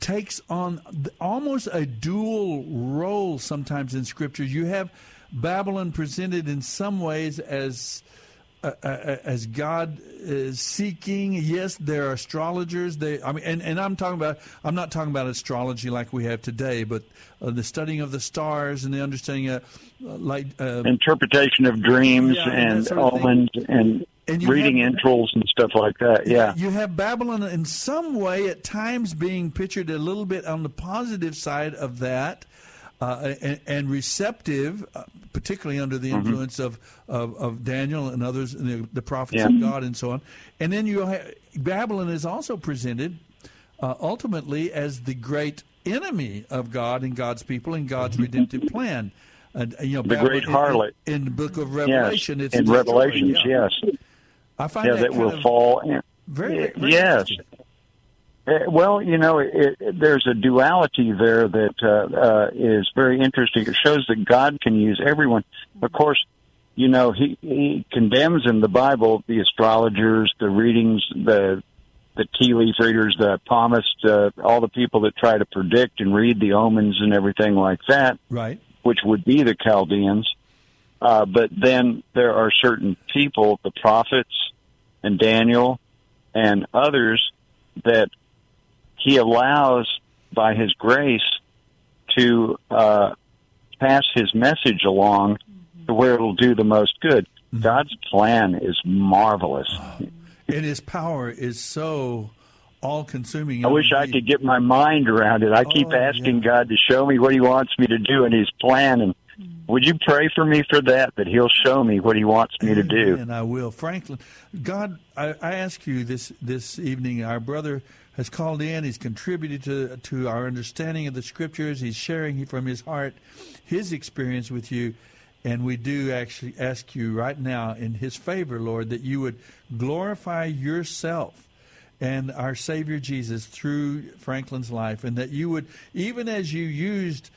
takes on almost a dual role sometimes in Scripture? You have Babylon presented in some ways as uh, uh, as God is seeking. Yes, there are astrologers. They, I mean, and, and I'm talking about. I'm not talking about astrology like we have today, but uh, the studying of the stars and the understanding, uh, like uh, Interpretation of dreams Yeah, and that and sort of omens and, And reading have- intros and stuff like that. Yeah. You have Babylon in some way at times being pictured a little bit on the positive side of that. Uh, and, and receptive, uh, particularly under the Mhm. influence of, of, of Daniel and others, and the, the prophets Yeah. of God, and so on. And then you ha- Babylon is also presented uh, ultimately as the great enemy of God and God's people and God's redemptive plan. And, you know, Mm-hmm. The Babylon great harlot. in, in the book of Revelation. yes. It's in Revelations, yeah. yes. I find yeah, that, that, will of fall. Very, very yes. Uh, Well, you know, it, it, there's a duality there that uh, uh, is very interesting. It shows that God can use everyone. Of course, you know, he, he condemns in the Bible the astrologers, the readings, the the tea leaf readers, the palmists, uh, all the people that try to predict and read the omens and everything like that Right. which would be the Chaldeans. Uh, but then there are certain people, the prophets and Daniel and others, that he allows by his grace to uh, pass his message along mm-hmm. to where it'll do the most good. Mm-hmm. God's plan is marvelous. And his power is so all consuming. I wish I could get my mind around it. I keep Oh, asking God to show me what He wants me to do in His plan, and mm-hmm. would you pray for me for that? That He'll show me what He wants me to do. And I will. Franklin, God, I, I ask you this this evening. Our brother has called in. He's contributed to to our understanding of the scriptures. He's sharing from his heart his experience with you. And we do actually ask you right now in his favor, Lord, that you would glorify yourself and our Savior Jesus through Franklin's life, and that you would, even as you used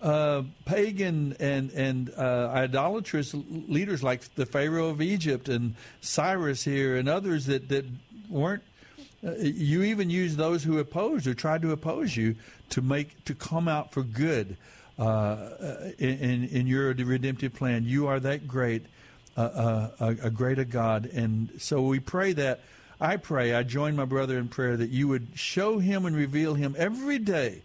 uh, pagan and and uh, idolatrous leaders like the Pharaoh of Egypt and Cyrus here and others that that weren't. Uh, you even use those who opposed or tried to oppose you to make to come out for good uh, in in your redemptive plan. You are that great, uh, uh, a greater God, and so we pray that. I pray, I join my brother in prayer that you would show him and reveal him every day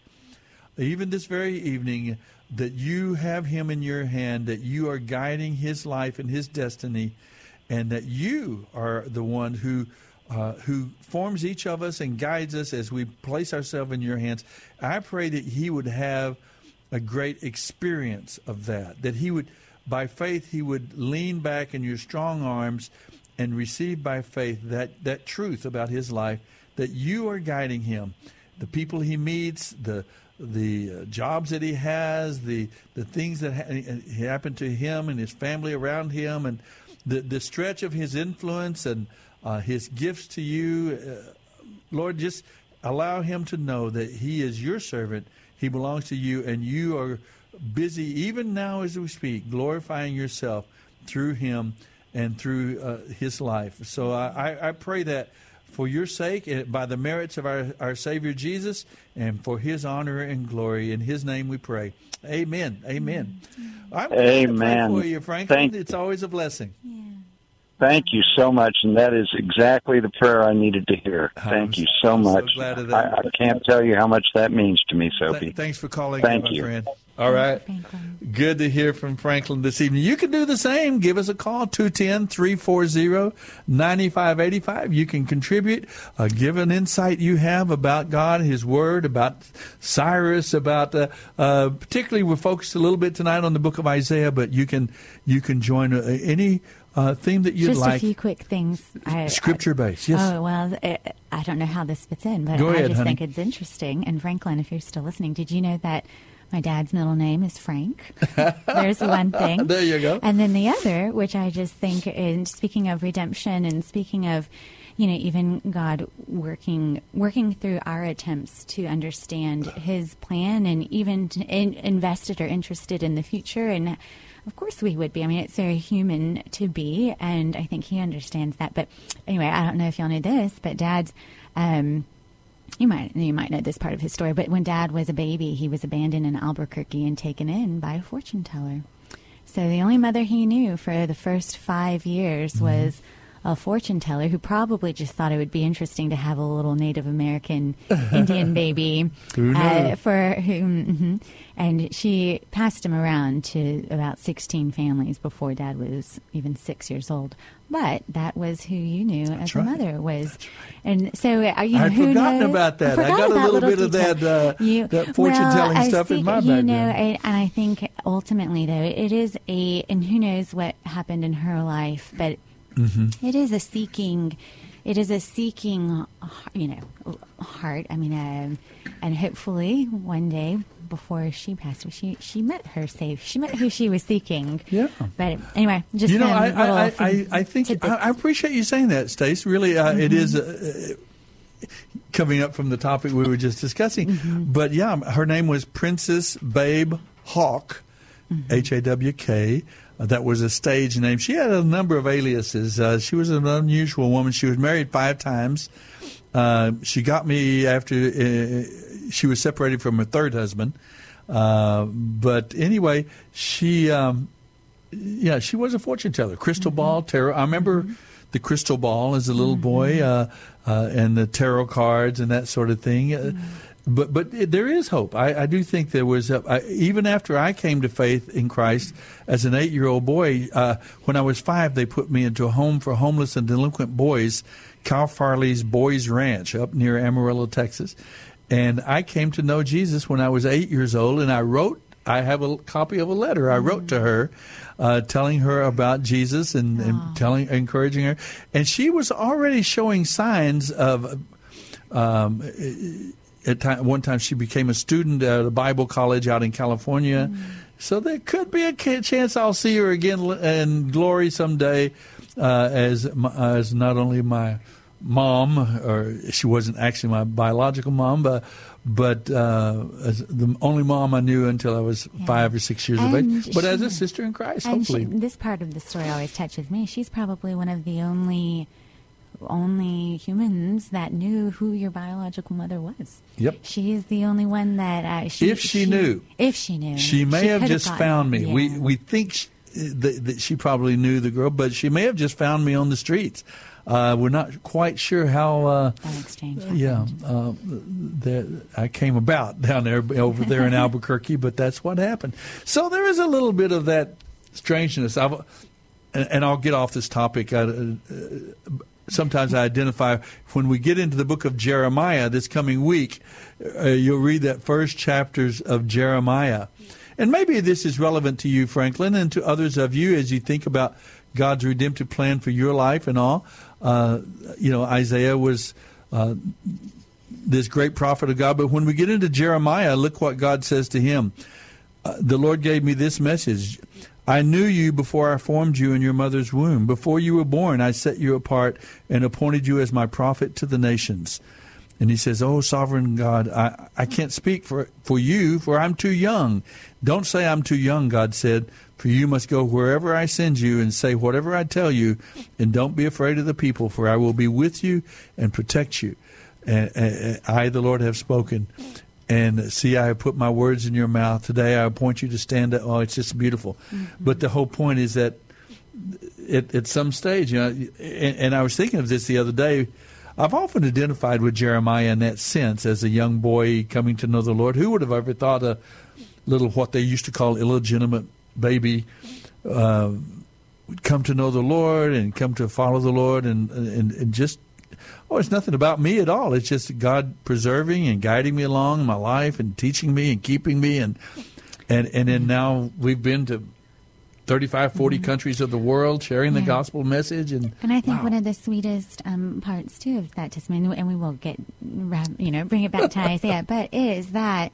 even this very evening, that you have him in your hand, that you are guiding his life and his destiny, and that you are the one who uh, who forms each of us and guides us as we place ourselves in your hands. I pray that he would have a great experience of that, that he would, by faith, he would lean back in your strong arms and receive by faith that, that truth about his life, that you are guiding him. The people he meets, the the uh, jobs that he has, the the things that ha- happen to him and his family around him, and the the stretch of his influence and uh, his gifts to you. Uh, Lord, just allow him to know that he is your servant. He belongs to you, and you are busy, even now as we speak, glorifying yourself through him and through uh, his life. So I, I pray that for your sake, and by the merits of our, our Savior Jesus, and for his honor and glory. In his name we pray. Amen. Amen. I'm Amen. for you, Franklin. Thank- it's always a blessing. Thank you so much, and that is exactly the prayer I needed to hear. Thank you so much. glad of I, that. I can't tell you how much that means to me, Sophie. Th- thanks for calling, Thank in, my you. friend. All right. Good to hear from Franklin this evening. You can do the same. Give us a call, 210-340-9585. You can contribute, uh, give an insight you have about God, His Word, about Cyrus, about, uh, uh, particularly we're focused a little bit tonight on the book of Isaiah, but you can, you can join uh, any uh, theme that you'd Just like. a few quick things. I, Scripture based, yes. Oh well, I, I don't know how this fits in, but Go I ahead, just honey. think it's interesting. And Franklin, if you're still listening, did you know that my dad's middle name is Frank? There's one thing. There you go. And then the other, which I just think, in speaking of redemption and speaking of, you know, even God working working through our attempts to understand His plan and even in, invested or interested in the future and. Of course, we would be. I mean, it's very human to be, and I think he understands that. But anyway, I don't know if y'all know this, but Dad's um, you might you might know this part of his story, but when Dad was a baby, he was abandoned in Albuquerque and taken in by a fortune teller. So the only mother he knew for the first five years Mm-hmm. was a fortune teller who probably just thought it would be interesting to have a little Native American Indian baby uh, for whom, mhm. and she passed him around to about sixteen families before Dad was even six years old. But that was who you knew as a mother was, and so uh, you know, I'd who forgotten knows? about that. I forgot got a little bit of that, uh, You- that fortune-telling I stuff in see- my You know, background. and, and I think ultimately, though, it is a, and who knows what happened in her life, but Mm-hmm. it is a seeking, it is a seeking, you know, heart. I mean, um, and hopefully one day before she passed, away, she she met her safe. She met who she was seeking. Yeah. But anyway, just you know, some I, I, I, I think I, tidbits. I appreciate you saying that, Stace. Really, uh, it is uh, coming up from the topic we were just discussing. Mm-hmm. But yeah, her name was Princess Babe Hawk, Mm-hmm. H A W K. That was a stage name. She had a number of aliases. Uh, she was an unusual woman. She was married five times. Uh, she got me after uh, she was separated from her third husband. Uh, but anyway, she. Um, yeah, she was a fortune teller. Crystal ball, tarot. I remember the crystal ball as a little boy, uh, uh, and the tarot cards and that sort of thing. Uh, but but it- there is hope. I, I do think there was a, I, even after I came to faith in Christ as an eight year old boy. Uh, when I was five, they put me into a home for homeless and delinquent boys, Cal Farley's Boys Ranch up near Amarillo, Texas. And I came to know Jesus when I was eight years old, and I wrote I have a copy of a letter I wrote to her, uh, telling her about Jesus and, and telling, encouraging her, and she was already showing signs of. Um, at time, one time, she became a student at a Bible college out in California. So there could be a chance I'll see her again in glory someday, uh, as as not only my mom, or she wasn't actually my biological mom, but but uh, as the only mom I knew until I was five or six years of age. But as a sister in Christ, And she, this part of the story always touches me. She's probably one of the only only humans that knew who your biological mother was. Yep. She is the only one that uh, she, If she knew. if she knew, She may have just found me. We yeah. we think sh that, that she probably knew the girl, but she may have just found me on the streets. Uh, we're not quite sure how. Uh, That exchange. yeah, uh, that I came about down there over there in Albuquerque, but that's what happened. So there is a little bit of that strangeness. I've, and, and I'll get off this topic. I, uh, sometimes I identify when we get into the book of Jeremiah this coming week. Uh, you'll read that first chapters of Jeremiah, and maybe this is relevant to you, Franklin, and to others of you as you think about God's redemptive plan for your life and all. Uh, you know, Isaiah was uh, this great prophet of God, but when we get into Jeremiah, look what God says to him. Uh, the Lord gave me this message. I knew you before I formed you in your mother's womb. Before you were born, I set you apart and appointed you as my prophet to the nations. And he says, Oh, sovereign God, I, I can't speak for, for you, for I'm too young. Don't say I'm too young, God said, for you must go wherever I send you and say whatever I tell you, and don't be afraid of the people, for I will be with you and protect you. And, and I, the Lord, have spoken. And see, I have put my words in your mouth. Today I appoint you to stand up. Oh, it's just beautiful. Mm-hmm. But the whole point is that at, at some stage, you know, and, and I was thinking of this the other day. I've often identified with Jeremiah in that sense as a young boy coming to know the Lord. Who would have ever thought a little what they used to call illegitimate baby uh, would come to know the Lord and come to follow the Lord and, and, and just oh, it's nothing about me at all. It's just God preserving and guiding me along in my life and teaching me and keeping me and and and then now we've been to 35 40 mm-hmm. countries of the world sharing the gospel message and and i think wow. one of the sweetest um, parts too of that testimony and we will get you know bring it back to isaiah but is that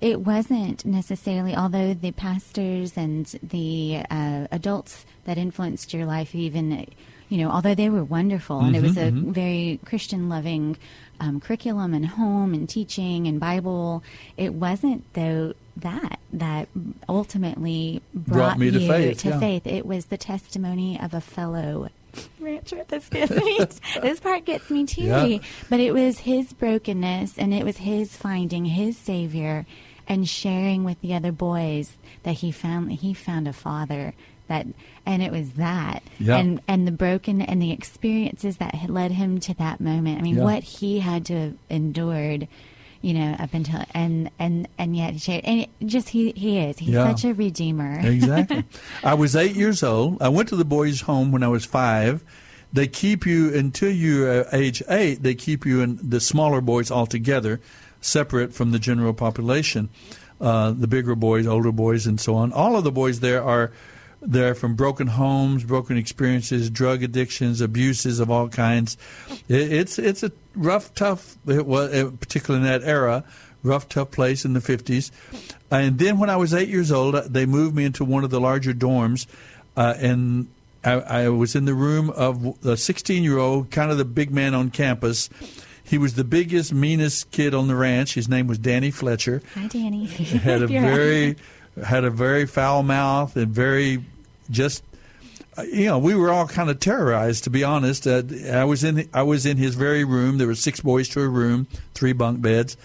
it wasn't necessarily although the pastors and the uh, adults that influenced your life even you know although they were wonderful mm-hmm, and it was a mm-hmm. very christian loving um, curriculum and home and teaching and bible it wasn't though that that ultimately brought, brought me you to faith. To yeah. faith. It was the testimony of a fellow rancher. This gets me. this part gets me teary. Yeah. But it was his brokenness, and it was his finding his savior, and sharing with the other boys that he found. He found a father that, and it was that, yeah. and and the broken and the experiences that had led him to that moment. I mean, what he had to have endured you know, up until and and and yet shared and just he he is he's yeah. such a redeemer. exactly. I was eight years old. I went to the boys' home when I was five. They keep you until you're uh, age eight. They keep you in the smaller boys altogether, separate from the general population. Uh, the bigger boys, older boys, and so on. All of the boys there are they're from broken homes, broken experiences, drug addictions, abuses of all kinds. It, it's it's a rough, tough, it was, particularly in that era, rough, tough place in the 50s. And then when I was eight years old, they moved me into one of the larger dorms, uh, and I, I was in the room of a 16 year old, kind of the big man on campus. He was the biggest, meanest kid on the ranch. His name was Danny Fletcher. Hi, Danny. had a very had a very foul mouth and very just you know we were all kind of terrorized to be honest. Uh, i was in i was in his very room. There were six boys to a room three bunk beds.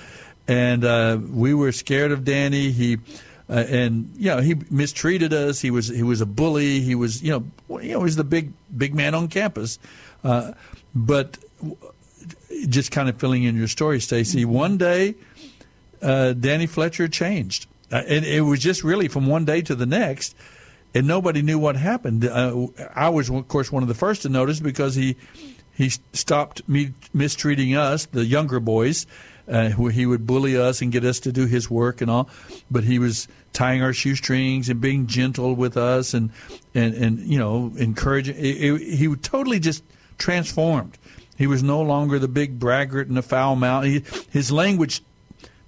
And uh, we were scared of danny. He uh, and you know he mistreated us. He was he was a bully. He was you know you know he was the big big man on campus. Uh, but just kind of filling in your story stacy. One day uh, danny fletcher changed uh, and it was just really from one day to the next and nobody knew what happened. Uh, I was, of course, one of the first to notice because he he stopped me mistreating us, the younger boys. Uh, he would bully us and get us to do his work and all, but he was tying our shoestrings and being gentle with us and and and you know encouraging. It, it, he totally just transformed. He was no longer the big braggart and the foul mouth. His language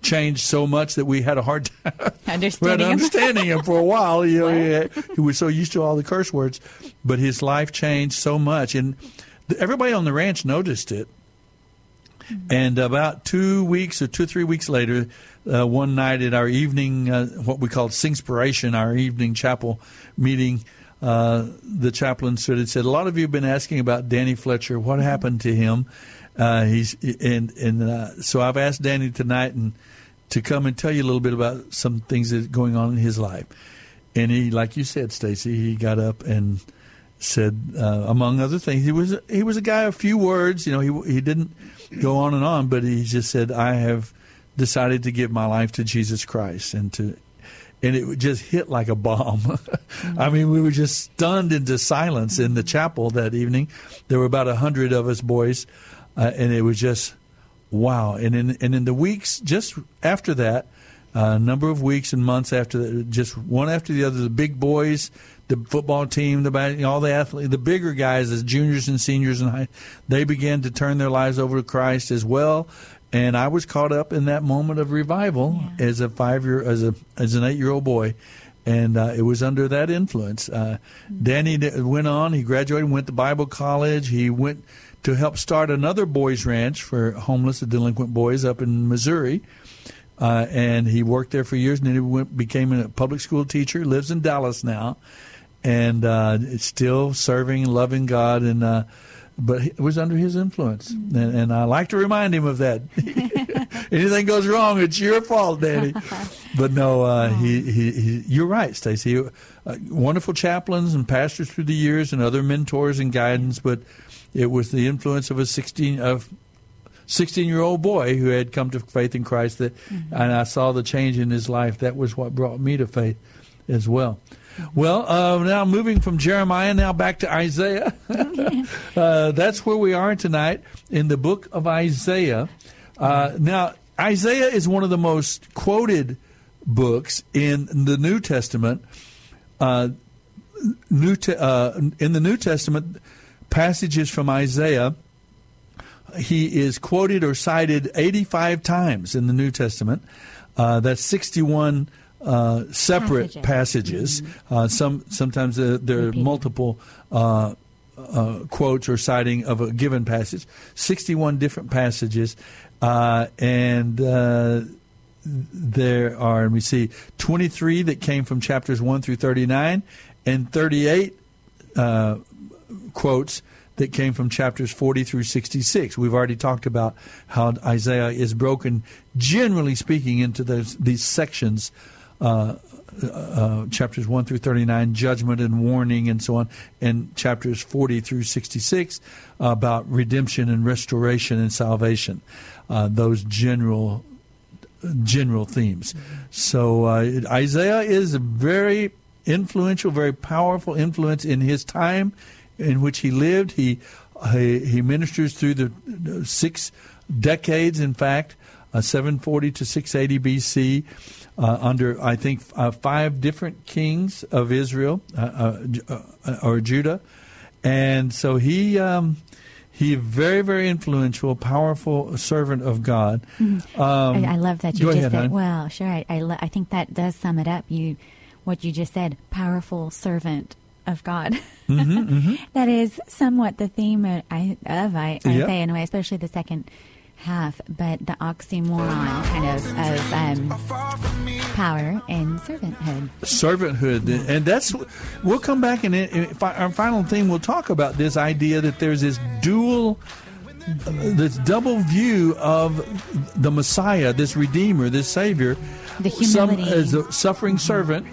changed so much that we had a hard time understanding, understanding him for a while. You know, he, he, was so used to all the curse words, but his life changed so much, and everybody on the ranch noticed it. And about two weeks or two three weeks later, uh, one night at our evening, uh, what we called Singspiration, our evening chapel meeting, uh, the chaplain stood and said, "A lot of you have been asking about Danny Fletcher. What happened to him?" Uh, he's and and uh, so I've asked Danny tonight and to come and tell you a little bit about some things that are going on in his life. And he, like you said, Stacy, he got up and said uh, among other things, he was he was a guy of few words. You know, he he didn't go on and on, but he just said, "I have decided to give my life to Jesus Christ and to." And it just hit like a bomb. I mean, we were just stunned into silence in the chapel that evening. There were about a hundred of us boys, uh, and it was just wow. And in and in the weeks just after that, a number of weeks and months after that, just one after the other, the big boys, the football team, the all the athletes, the bigger guys, the juniors and seniors and high, they began to turn their lives over to Christ as well. And I was caught up in that moment of revival yeah. as a five year as a as an eight year old boy, and uh, it was under that influence. Uh, Danny went on. He graduated, went to Bible college. He went to help start another boys' ranch for homeless and delinquent boys up in Missouri. Uh, and he worked there for years, and then he went, became a public school teacher. Lives in Dallas now, and uh, still serving and loving God. And uh, but it was under his influence, and, and I like to remind him of that. Anything goes wrong, it's your fault, Danny. but no, uh, he, he, he, you're right, Stacy. Uh, wonderful chaplains and pastors through the years, and other mentors and guidance. But it was the influence of a 16 of 16 year old boy who had come to faith in Christ that, mm-hmm. and I saw the change in his life. That was what brought me to faith as well. Well, uh, now moving from Jeremiah now back to Isaiah. uh, that's where we are tonight in the book of Isaiah. Uh, now, Isaiah is one of the most quoted books in the New Testament. Uh, New te- uh, in the New Testament, passages from Isaiah, he is quoted or cited 85 times in the New Testament. Uh, that's 61 uh, separate passages. passages. Mm-hmm. Uh, some sometimes uh, there are multiple uh, uh, quotes or citing of a given passage. Sixty-one different passages, and there are. Let me see, twenty-three that came from chapters one through thirty-nine, and thirty-eight quotes that came from chapters 40 through 66. We've already talked about how Isaiah is broken, generally speaking, into those, these sections uh, uh, chapters 1 through 39, judgment and warning, and so on, and chapters 40 through 66 about redemption and restoration and salvation. Uh, those general general themes. So uh, Isaiah is a very influential, very powerful influence in his time in which he lived. He he, he ministers through the six decades, in fact, uh, 740 to 680 BC uh, under, I think, uh, five different kings of Israel uh, uh, uh, or Judah. And so he. Um, he very very influential powerful servant of god mm-hmm. um, I, I, love that you just ahead, said hon. well sure I, I, lo- I, think that does sum it up you what you just said powerful servant of god mm-hmm, mm-hmm. that is somewhat the theme of, I, of I, yep. say in a way especially the second half, but the oxymoron kind of of um, power and servanthood. Servanthood, and that's we'll come back and in our final theme we'll talk about this idea that there's this dual. Uh, this double view of the Messiah, this Redeemer, this Savior, the humility. some as a suffering mm-hmm. servant.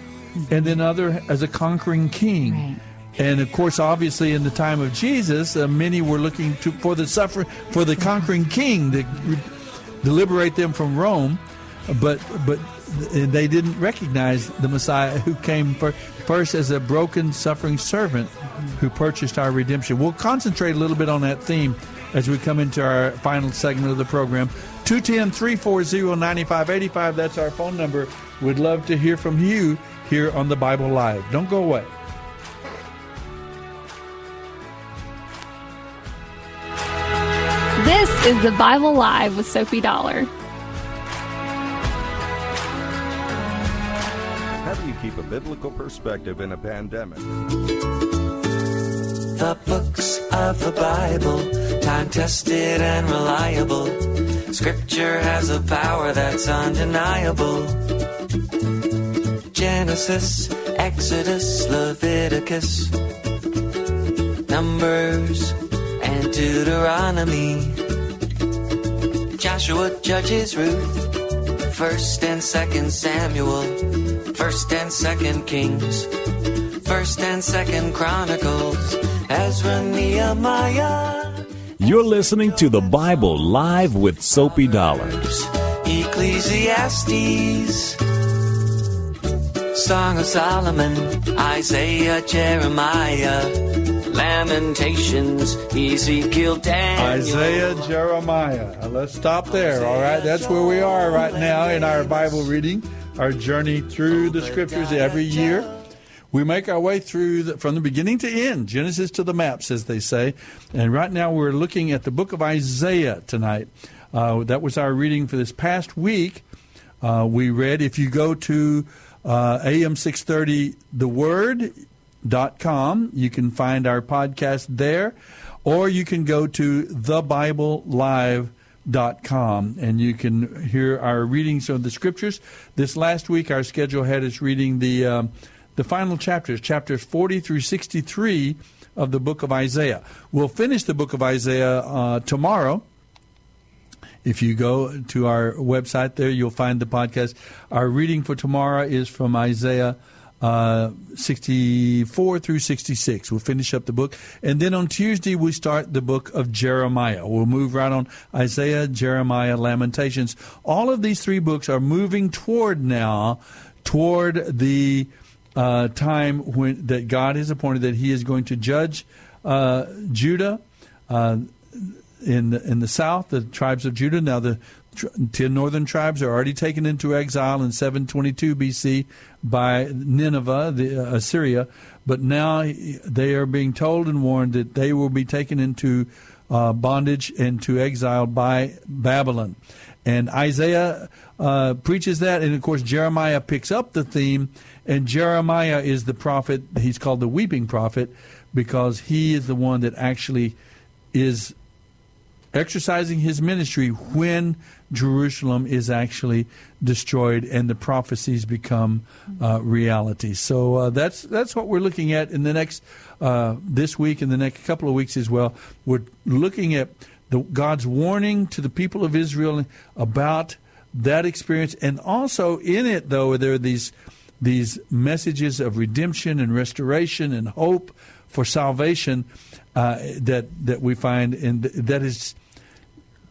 And then other as a conquering king. Right. And of course, obviously, in the time of Jesus, uh, many were looking to, for the suffer for the conquering king to, to liberate them from Rome, but but they didn't recognize the Messiah who came first as a broken, suffering servant who purchased our redemption. We'll concentrate a little bit on that theme as we come into our final segment of the program. 210 340 9585. That's our phone number. We'd love to hear from you here on the Bible Live. Don't go away. This is the Bible Live with Soapy Dollar. How do you keep a biblical perspective in a pandemic? The books of the Bible, time tested and reliable. Scripture has a power that's undeniable. Genesis, Exodus, Leviticus, Numbers, and Deuteronomy. Joshua, Judges, Ruth, First and Second Samuel, First and Second Kings, First and Second Chronicles, Ezra, Nehemiah, You're listening to the Bible live with Soapy Dollars. Ecclesiastes, Song of Solomon, Isaiah, Jeremiah, Lamentations, Ezekiel, Daniel. Isaiah, Jeremiah. Let's stop there, all right? That's where we are right now in our Bible reading, our journey through the scriptures every year. We make our way through the, from the beginning to end, Genesis to the maps, as they say. And right now we're looking at the book of Isaiah tonight. Uh, that was our reading for this past week. Uh, we read, if you go to uh, AM630 The Word, dot com. You can find our podcast there, or you can go to thebiblelive.com and you can hear our readings of the scriptures. This last week, our schedule had us reading the um, the final chapters, chapters 40 through 63 of the book of Isaiah. We'll finish the book of Isaiah uh, tomorrow. If you go to our website there, you'll find the podcast. Our reading for tomorrow is from Isaiah uh, 64 through 66. We'll finish up the book. And then on Tuesday, we start the book of Jeremiah. We'll move right on Isaiah, Jeremiah, Lamentations. All of these three books are moving toward now, toward the uh, time when that God has appointed that He is going to judge uh, Judah. In the, in the south, the tribes of Judah. Now, the ten northern tribes are already taken into exile in 722 BC by Nineveh, the uh, Assyria. But now they are being told and warned that they will be taken into uh, bondage and to exile by Babylon. And Isaiah uh, preaches that, and of course Jeremiah picks up the theme. And Jeremiah is the prophet. He's called the weeping prophet because he is the one that actually is exercising his ministry when Jerusalem is actually destroyed and the prophecies become uh, reality. So uh, that's that's what we're looking at in the next uh, this week and the next couple of weeks as well. We're looking at the, God's warning to the people of Israel about that experience, and also in it though there are these these messages of redemption and restoration and hope for salvation uh, that that we find, and that is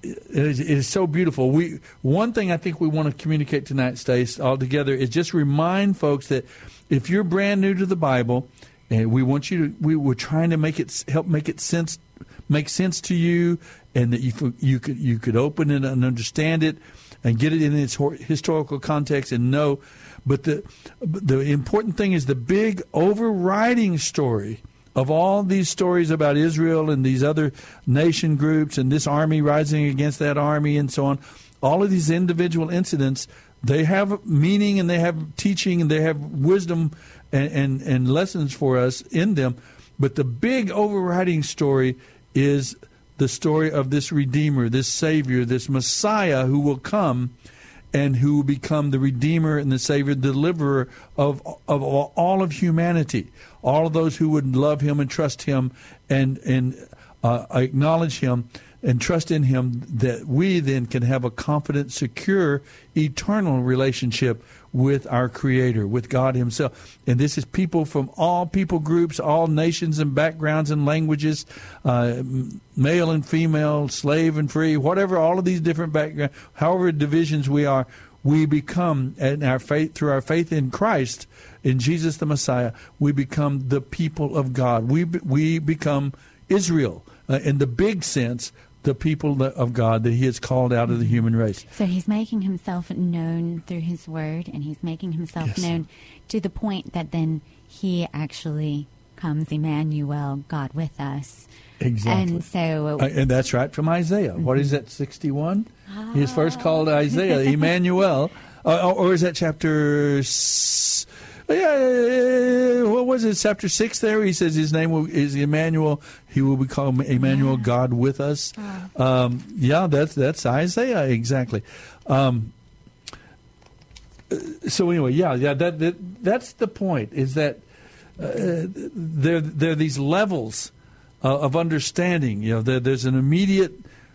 it is, so beautiful. We one thing I think we want to communicate tonight, Stace, all together is just remind folks that if you're brand new to the Bible, and we want you to, we were trying to make it help make it sense, make sense to you, and that you you could you could open it and understand it, and get it in its historical context and know. But the the important thing is the big overriding story of all these stories about Israel and these other nation groups and this army rising against that army and so on, all of these individual incidents, they have meaning and they have teaching and they have wisdom and, and, and lessons for us in them. But the big overriding story is the story of this Redeemer, this Savior, this Messiah who will come and who will become the Redeemer and the Savior, deliverer of, of all of humanity. All of those who would love him and trust him and and uh, acknowledge him and trust in him that we then can have a confident secure eternal relationship with our creator with god himself and this is people from all people groups all nations and backgrounds and languages uh, male and female slave and free whatever all of these different backgrounds however divisions we are we become in our faith through our faith in christ in Jesus the Messiah, we become the people of God. We we become Israel uh, in the big sense, the people of God that He has called out of the human race. So He's making Himself known through His Word, and He's making Himself yes. known to the point that then He actually comes, Emmanuel, God with us. Exactly. And so, uh, and that's right from Isaiah. Mm-hmm. What is that? Sixty-one. Oh. He's first called Isaiah, Emmanuel, uh, or is that chapter? Yeah, what was it, chapter 6 there? He says his name will, is Emmanuel. He will be called Emmanuel, yeah. God with us. Oh. Um, yeah, that's, that's Isaiah, exactly. Um, so anyway, yeah, yeah, that, that that's the point. Is that uh, there there are these levels uh, of understanding. You know, there, there's an immediate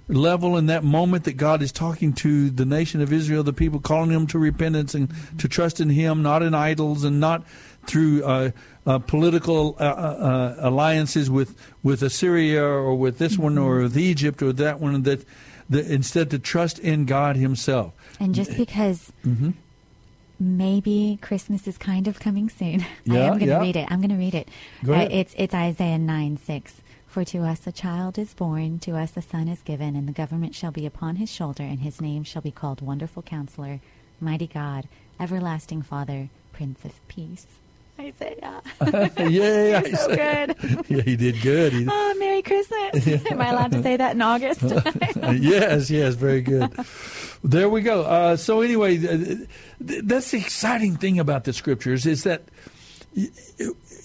level in that moment that God is talking to the nation of Israel, the people calling them to repentance and to trust in Him, not in idols and not through uh, uh, political uh, uh, alliances with with Assyria or with this one or with Egypt or that one that, that instead to trust in God Himself. And just because hmm maybe Christmas is kind of coming soon, I am going to yeah. read it. I'm going to read it. Go ahead. Uh, it's it's Isaiah nine six. For to us a child is born, to us a son is given, and the government shall be upon his shoulder, and his name shall be called Wonderful Counselor, Mighty God, Everlasting Father, Prince of Peace. Isaiah. yeah, You're so good. yeah, he did good. He- Oh, Merry Christmas. Am I allowed to say that in August? yes, yes, very good. There we go. Uh, so anyway, th- th- that's the exciting thing about the scriptures is that y-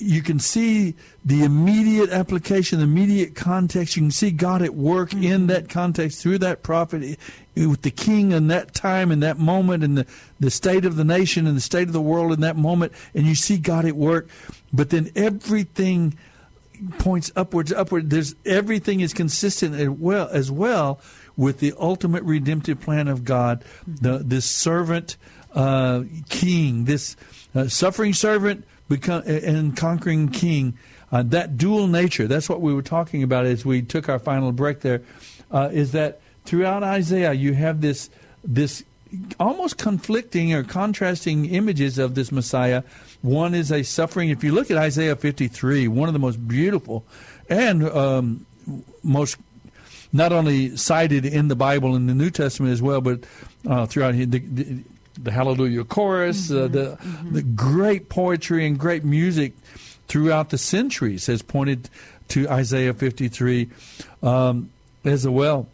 you can see the immediate application, the immediate context. You can see God at work in that context through that prophet, with the king in that time, in that moment, and the, the state of the nation and the state of the world in that moment, and you see God at work. But then everything points upwards, upward. There's everything is consistent as well as well with the ultimate redemptive plan of God. The this servant uh, king, this uh, suffering servant become and conquering king. Uh, that dual nature. That's what we were talking about as we took our final break. There uh, is that throughout Isaiah you have this this almost conflicting or contrasting images of this Messiah. One is a suffering. If you look at Isaiah 53, one of the most beautiful and um, most not only cited in the Bible in the New Testament as well, but uh, throughout the, the, the Hallelujah chorus, uh, the the great poetry and great music throughout the centuries has pointed to Isaiah 53 um, as well.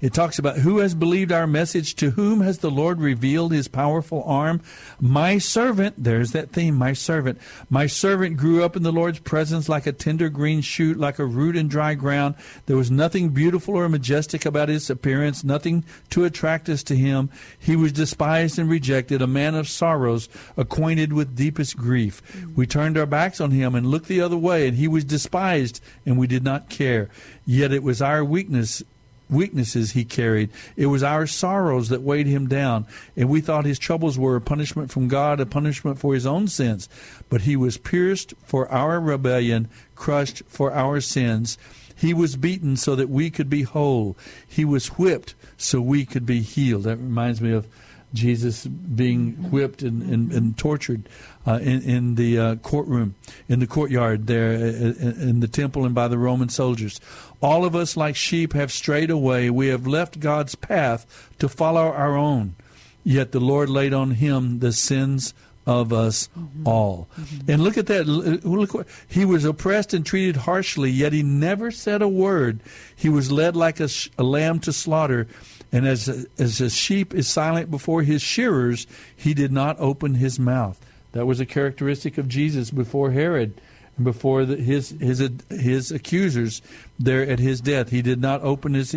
It talks about who has believed our message, to whom has the Lord revealed his powerful arm. My servant, there's that theme, my servant. My servant grew up in the Lord's presence like a tender green shoot, like a root in dry ground. There was nothing beautiful or majestic about his appearance, nothing to attract us to him. He was despised and rejected, a man of sorrows, acquainted with deepest grief. We turned our backs on him and looked the other way, and he was despised, and we did not care. Yet it was our weakness weaknesses he carried. It was our sorrows that weighed him down, and we thought his troubles were a punishment from God, a punishment for his own sins. But he was pierced for our rebellion, crushed for our sins. He was beaten so that we could be whole. He was whipped so we could be healed. That reminds me of Jesus being whipped and, and, and tortured uh, in, in the uh, courtroom, in the courtyard there uh, in, in the temple and by the Roman soldiers. All of us, like sheep, have strayed away. We have left God's path to follow our own. Yet the Lord laid on him the sins of us mm-hmm. all. Mm-hmm. And look at that. Look, what- he was oppressed and treated harshly, yet he never said a word. He was led like a, sh- a lamb to slaughter. And as a, as a sheep is silent before his shearers, he did not open his mouth. That was a characteristic of Jesus before Herod before the, his his his accusers there at his death. He did not open his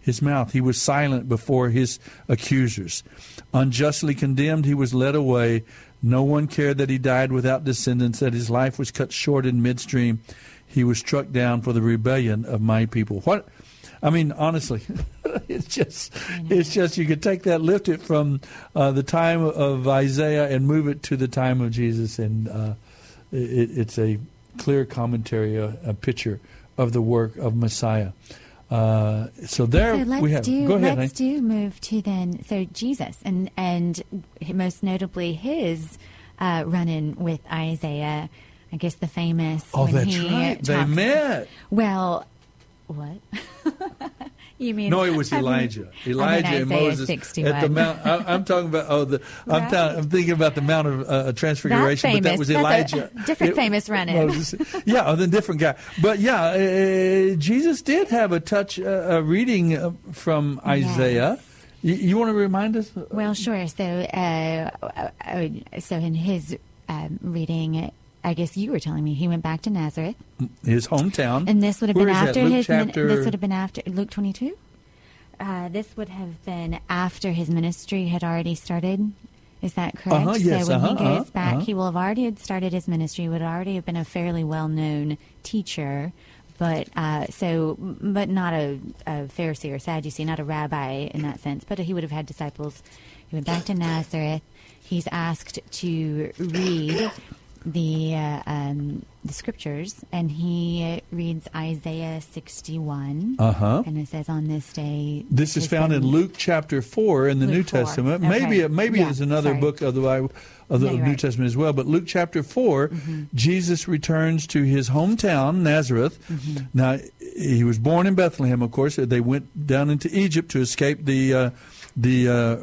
his mouth. He was silent before his accusers. Unjustly condemned, he was led away. No one cared that he died without descendants, that his life was cut short in midstream. He was struck down for the rebellion of my people. What I mean, honestly, it's just it's just you could take that, lift it from uh, the time of Isaiah and move it to the time of Jesus, and uh, it, it's a clear commentary, a, a picture of the work of Messiah. Uh, so there So let's we have. do Go ahead. let's honey. do move to then so Jesus and and most notably his uh, run-in with Isaiah. I guess the famous. Oh, that's right. They met. Well, what? you mean? No, it was I mean- Elijah. I mean Elijah and Moses 61. at the mount. I, I'm talking about. Oh, the. I'm, ta- I'm thinking about the Mount of uh, Transfiguration, but that was That's Elijah. different famous run-in. Yeah, oh, the different guy. But yeah, uh, Jesus did have a touch, uh, a reading uh, from Isaiah. You, you want to remind us? Well, sure. So, uh, uh, so in his um, reading, I guess you were telling me he went back to Nazareth, His hometown. and this would have Where been after his. min- chapter- this would have been after Luke twenty-two. Uh, this would have been after his ministry had already started. Is that correct? Uh-huh, yes, so when uh-huh, he goes uh-huh, back, he will have already had started his ministry. Would already have been a fairly well-known teacher, but uh, so but not a, a Pharisee or Sadducee, not a rabbi in that sense. But he would have had disciples. He went back to Nazareth. He's asked to read the uh, um, the scriptures, and he reads Isaiah 61. Uh-huh. And it says, "On this day." This is found in Luke chapter four in the Luke New 4. Testament. Okay. Maybe maybe Yeah, it's another sorry. book of the Bible, of the No, New right. Testament as well. But Luke chapter 4 Mm-hmm. Jesus returns to his hometown Nazareth. Mm-hmm. Now he was born in Bethlehem. Of course, they went down into Egypt to escape the. Uh, the uh,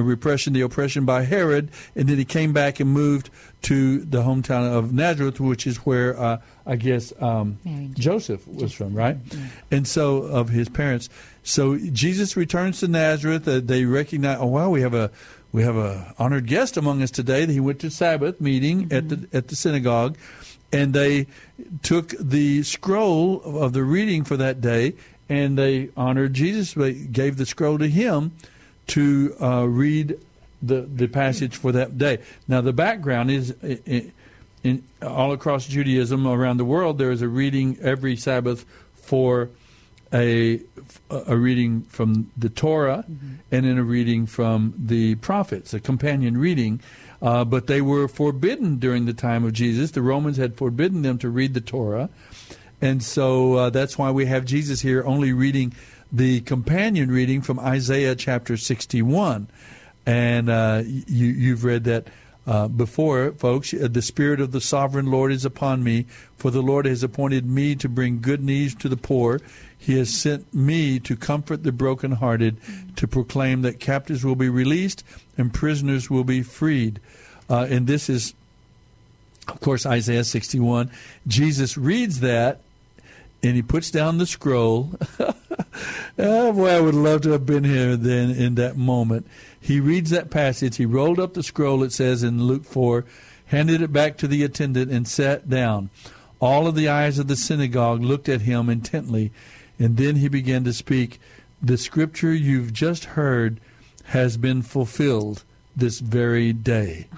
repression, the oppression by Herod, and then he came back and moved to the hometown of Nazareth, which is where uh, I guess um, Joseph was from, right? And so of his parents. So Jesus returns to Nazareth. Uh, they recognize, oh wow, we have a we have a honored guest among us today. He went to Sabbath meeting at the at the synagogue, and they took the scroll of the reading for that day, and they honored Jesus. They gave the scroll to him to uh, read the the passage for that day. Now the background is. i- i- in, all across Judaism around the world, there is a reading every Sabbath for a a reading from the Torah and then a reading from the prophets, a companion reading. Uh, but they were forbidden during the time of Jesus. The Romans had forbidden them to read the Torah, and so uh, that's why we have Jesus here only reading the companion reading from Isaiah chapter sixty-one. And uh, you, you've read that uh, before, folks. Uh, The Spirit of the Sovereign Lord is upon me, for the Lord has appointed me to bring good news to the poor. He has sent me to comfort the brokenhearted, to proclaim that captives will be released and prisoners will be freed. Uh, and this is, of course, Isaiah 61. Jesus reads that and he puts down the scroll. oh, boy, I would love to have been here then in that moment. He reads that passage. He rolled up the scroll, it says in Luke 4, handed it back to the attendant, and sat down. All of the eyes of the synagogue looked at him intently, and then he began to speak. The scripture you've just heard has been fulfilled this very day.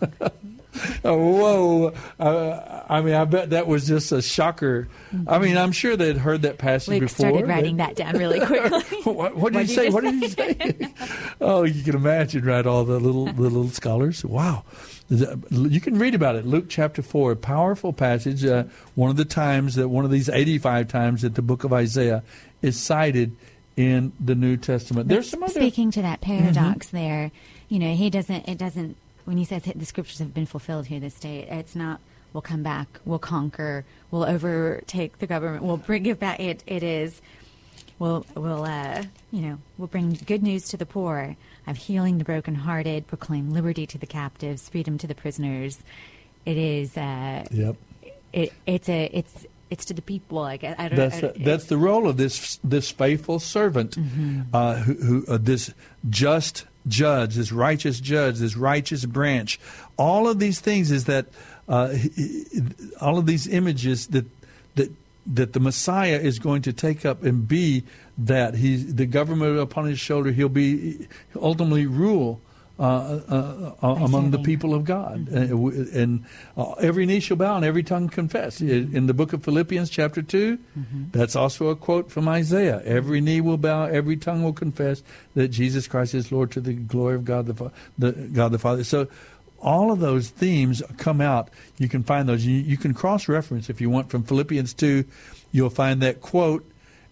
Oh, whoa! Uh, I mean, I bet that was just a shocker. I mean, I'm sure they'd heard that passage Luke before. started writing that down really quickly. what, what did you say? What did you say? oh, you can imagine, right? All the little the little scholars. Wow, you can read about it. Luke chapter four, powerful passage. Uh, one of the times that one of these 85 times that the book of Isaiah is cited in the New Testament. There's some other Speaking to that paradox Mm-hmm. there, you know, he doesn't. It doesn't. When he says the scriptures have been fulfilled here this day, it's not. We'll come back. We'll conquer. We'll overtake the government. We'll bring it back. It. It is. We'll. We'll. Uh, you know. We'll bring good news to the poor. Of healing the brokenhearted. Proclaim liberty to the captives. Freedom to the prisoners. It is. Uh, Yep. It. It's a. It's. It's to the people. Like I, I don't. That's I, the, that's the role of this this faithful servant, uh, who, who uh, this just judge, this righteous judge, this righteous branch. All of these things is that uh, all of these images that that that the Messiah is going to take up and be that he's the government upon his shoulder. He'll be ultimately rule. Uh, uh, uh, among the people of God, and, w- and uh, every knee shall bow and every tongue confess. In, in the book of Philippians, chapter 2 that's also a quote from Isaiah. Every knee will bow, every tongue will confess that Jesus Christ is Lord to the glory of God the, Fa- the God the Father. So all of those themes come out. You can find those. You, you can cross reference if you want from Philippians 2. You'll find that quote,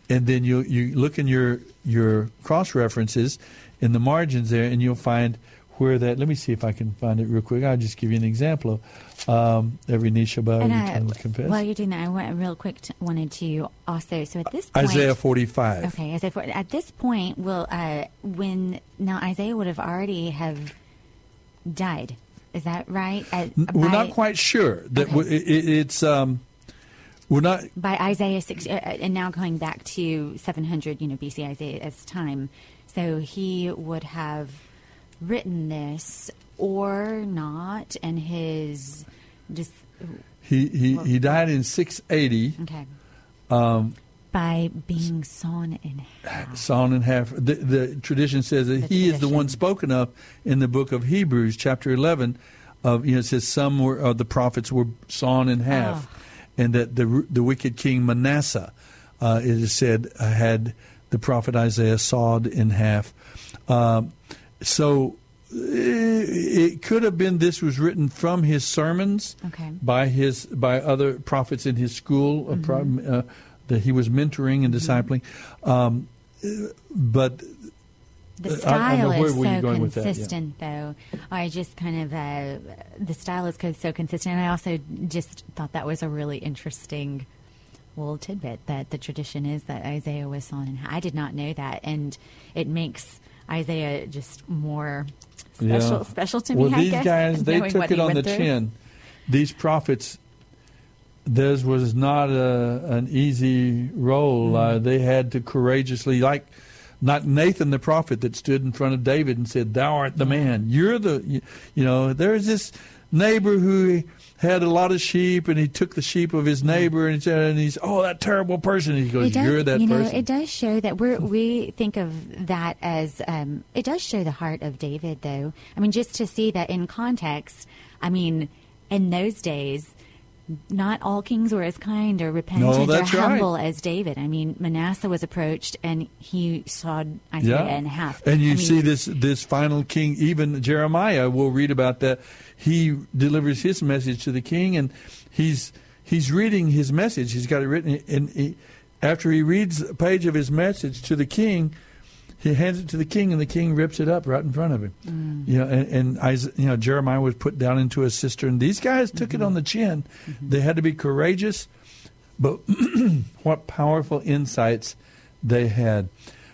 and then you you look in your your cross references in the margins there, and you'll find where that. Let me see if I can find it real quick. I'll just give you an example of um, every knee shall bow, every And tongue will confess. while you're doing that, I went real quick to, wanted to also. So at this point, Isaiah 45. Okay, Isaiah 40, at this point, will uh, when now Isaiah would have already have died. Is that right? At, We're by- not quite sure that Okay. w- it, it's. Um, we're not. by Isaiah six, uh, uh, and now going back to 700, you know, BC Isaiah's time. So he would have written this or not, and his just He he, he died in 680. okay Um, by being sawn in half. sawn in half. The, the tradition says that The he is the one spoken of in the book of Hebrews, chapter eleven. Of you know, it says some were of the prophets were sawn in half, and that the the wicked king Manasseh, uh, it is said, uh, had the prophet Isaiah sawed in half. Um, so. eh, it could have been this was written from his sermons Okay. by his by other prophets in his school Mm-hmm. uh, that he was mentoring and discipling. Um, uh, but The uh, I- I style is so with yeah. consistent, though. I just kind of uh, the style is so consistent. And I also just thought that was a really interesting little tidbit that the tradition is that Isaiah was in half. I did not know that, and it makes Isaiah just more special. Yeah. Special to me. Well, I these guess, guys, they took it on the through. chin. These prophets, theirs was not a, an easy role. Uh, Mm-hmm. they had to courageously, like not Nathan the prophet that stood in front of David and said, "Thou art the man. You're the." You, you know, there's this neighbor who had a lot of sheep, and he took the sheep of his neighbor, and, he said, and he's, "Oh, that terrible person." And he goes, does, "You're that you know, person." it does show that we're we think of that as um, it does show the heart of David, though. I mean, just to see that in context. I mean, in those days, not all kings were as kind or repentant or that's right. humble as David. I mean, Manasseh was approached and he saw Isaiah in half. And you I mean, see this this final king, even Jeremiah, we'll read about that. He delivers his message to the king, and he's he's reading his message. He's got it written, and he, after he reads a page of his message to the king, he hands it to the king, and the king rips it up right in front of him. Mm. You know, and, and Isa- you know Jeremiah was put down into a cistern. These guys took Mm-hmm. it on the chin. They had to be courageous, but what powerful insights they had.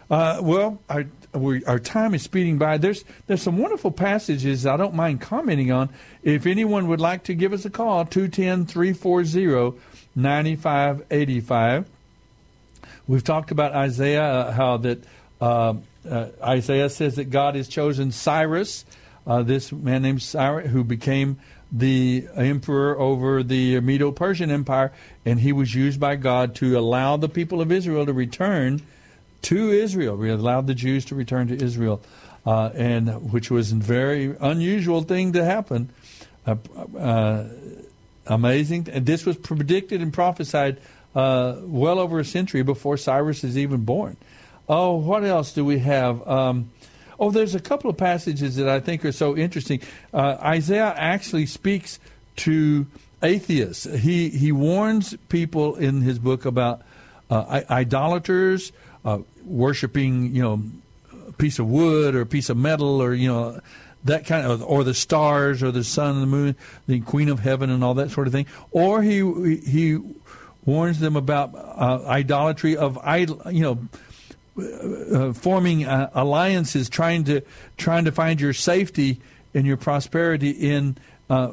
Uh, well, our, we, our time is speeding by. There's there's some wonderful passages I don't mind commenting on. If anyone would like to give us a call, 210-340-9585. We've talked about Isaiah, uh, how that uh, uh, Isaiah says that God has chosen Cyrus, uh, this man named Cyrus, who became the emperor over the Medo-Persian Empire, and he was used by God to allow the people of Israel to return to Israel. We allowed the Jews to return to Israel, uh, and which was a very unusual thing to happen. Uh, amazing. And this was predicted and prophesied well over a century before Cyrus is even born. Oh, what else do we have? Um, oh, there's a couple of passages that I think are so interesting. Uh, Isaiah actually speaks to atheists. He he warns people in his book about uh, idolaters uh, worshiping, you know, a piece of wood or a piece of metal or you know that kind of or the stars or the sun and the moon, the queen of heaven and all that sort of thing. Or he he warns them about uh, idolatry of idol, you know. Uh, forming uh, alliances, trying to trying to find your safety and your prosperity in uh,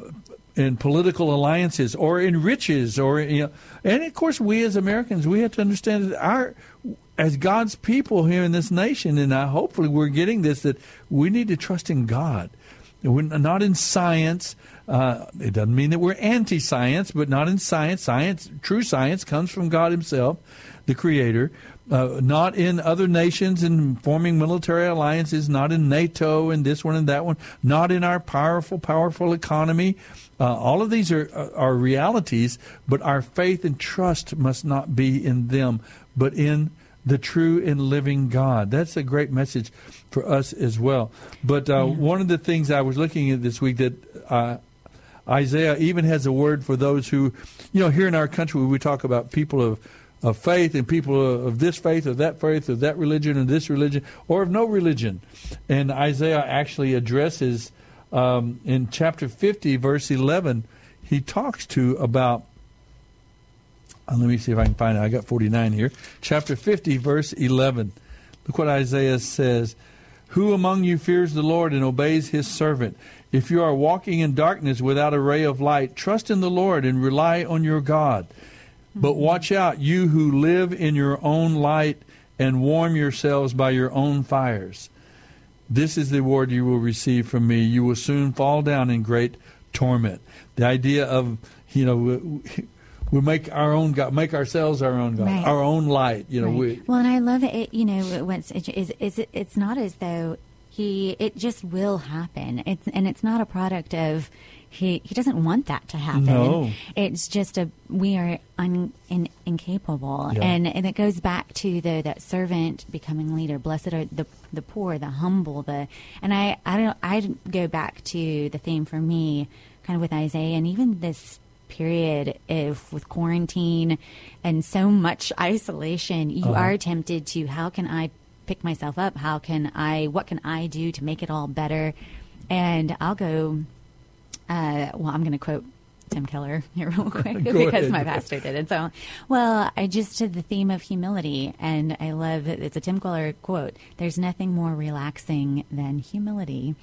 in political alliances or in riches, or you know, and of course we as Americans we have to understand that our as God's people here in this nation, and I, hopefully we're getting this that we need to trust in God. We're not in science. Uh, it doesn't mean that we're anti-science, but not in science. Science, true science, comes from God Himself, the Creator. Uh, not in other nations and forming military alliances. Not in NATO and this one and that one. Not in our powerful, powerful economy. Uh, all of these are are realities, but our faith and trust must not be in them, but in the true and living God. That's a great message for us as well. But uh, one of the things I was looking at this week that uh, Isaiah even has a word for those who, you know, here in our country we talk about people of of faith and people of this faith or that faith or that religion or this religion or of no religion. And Isaiah actually addresses um, in chapter 50, verse 11, he talks to about uh, let me see if I can find it. I got 49 here. Chapter 50, verse 11. Look what Isaiah says. Who among you fears the Lord and obeys his servant? If you are walking in darkness without a ray of light, trust in the Lord and rely on your God. But watch out, you who live in your own light and warm yourselves by your own fires. This is the reward you will receive from me. You will soon fall down in great torment. The idea of, you know, we, make our own God, make ourselves our own God, Right. our own light. You know, Right. we, well, and I love it. you know, it's, is is it's not as though he. It just will happen. It's and it's not a product of he he doesn't want that to happen. No. It's just a we are un, in, incapable, Yeah. and and it goes back to the that servant becoming leader. Blessed are the the poor, the humble, the and I I don't I go back to the theme for me, kind of with Isaiah, and even this period of with quarantine and so much isolation, you Uh-huh. are tempted to how can I pick myself up? How can I? What can I do to make it all better? And I'll go. Uh, well, I'm going to quote Tim Keller here real quick because ahead. my pastor did it. So, well, I just to the theme of humility, and I love it. It's a Tim Keller quote. There's nothing more relaxing than humility.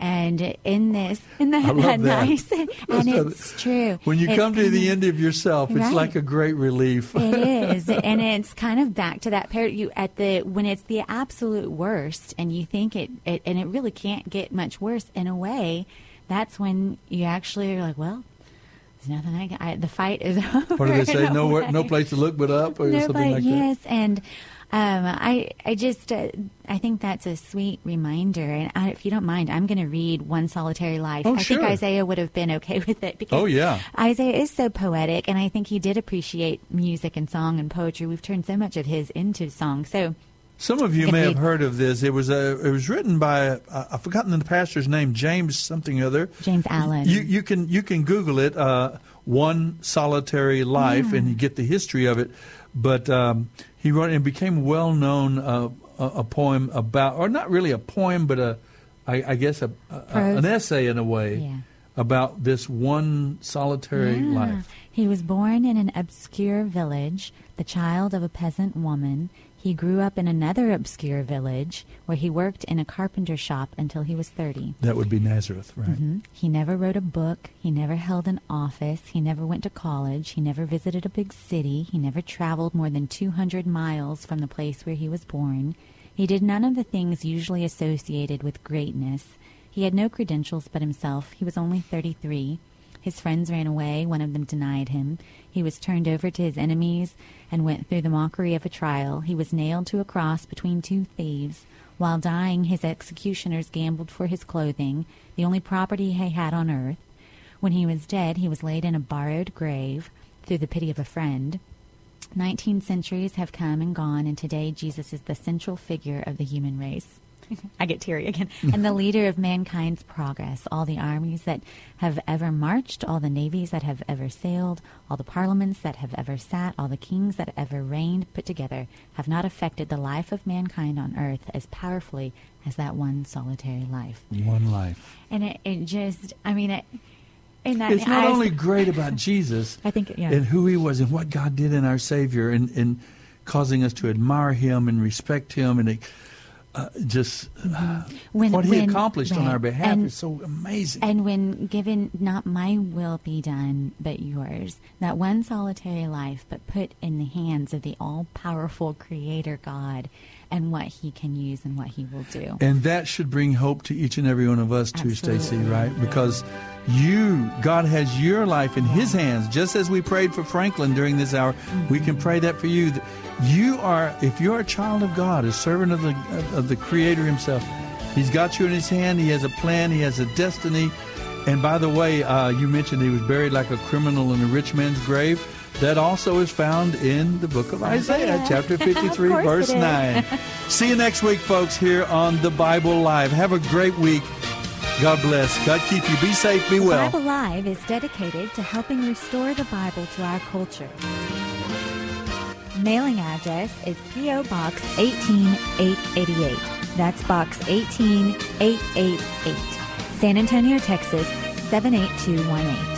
And in this, in that, that. nice, and it's true. When you It's come to the end of yourself, it's Right. like a great relief. it is, and it's kind of back to that part. You at the when it's the absolute worst, and you think it, it, and it really can't get much worse. In a way, that's when you actually are like, well, there's nothing I, can- I the fight is over. What do they say? a no place to look but up, or No, something but like that. yes, and um, I I just uh, I think that's a sweet reminder. And I, if you don't mind, I'm going to read one solitary life. Oh, I sure. think Isaiah would have been okay with it because Oh, yeah. Isaiah is so poetic, and I think he did appreciate music and song and poetry. We've turned so much of his into song. So Some of you may have heard of this. It was a. It was written by uh, I've forgotten the pastor's name, James something other. James Allen. You you can you can Google it. Uh, One solitary life, Yeah. and you get the history of it. But um, he wrote and became well known. Uh, a, a poem about, or not really a poem, but a, I, I guess a, a an essay in a way Yeah. about this one solitary Yeah. life. He was born in an obscure village, the child of a peasant woman. He grew up in another obscure village where he worked in a carpenter shop until he was 30. That would be Nazareth, right? Mhm. He never wrote a book. He never held an office. He never went to college. He never visited a big city. He never traveled more than 200 miles from the place where he was born. He did none of the things usually associated with greatness. He had no credentials but himself. He was only 33. His friends ran away. One of them denied him. He was turned over to his enemies and went through the mockery of a trial. He was nailed to a cross between two thieves. While dying, his executioners gambled for his clothing, the only property he had on earth. When he was dead, he was laid in a borrowed grave through the pity of a friend. Nineteen centuries have come and gone, and today Jesus is the central figure of the human race. I get teary again. and the leader of mankind's progress. All the armies that have ever marched, all the navies that have ever sailed, all the parliaments that have ever sat, all the kings that ever reigned put together have not affected the life of mankind on earth as powerfully as that one solitary life. One life. And it, it just, I mean, it. That, it's not only great about Jesus I think, yeah. and who he was and what God did in our Savior and, and causing us to admire him and respect him and uh, just uh. When- what he when- accomplished on our behalf And- is so amazing. And when given not my will be done, but yours, that one solitary life, but put in the hands of the all powerful Creator God and what He can use and what He will do. And that should bring hope to each and every one of us too, Stacy, right? Because you, God has your life in His hands. Just as we prayed for Franklin during this hour, we can pray that for you. That You are, if you're a child of God, a servant of the of the Creator Himself, He's got you in His hand. He has a plan. He has a destiny. And by the way, uh, you mentioned he was buried like a criminal in a rich man's grave. That also is found in the book of Isaiah, Isaiah. chapter 53, verse 9. See you next week, folks, here on The Bible Live. Have a great week. God bless. God keep you. Be safe. Be The well. Bible Live is dedicated to helping restore the Bible to our culture. Mailing address is P.O. Box 18888. That's Box 18888. San Antonio, Texas 78218.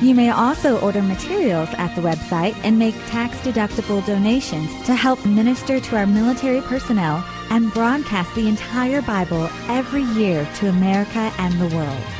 You may also order materials at the website and make tax-deductible donations to help minister to our military personnel and broadcast the entire Bible every year to America and the world.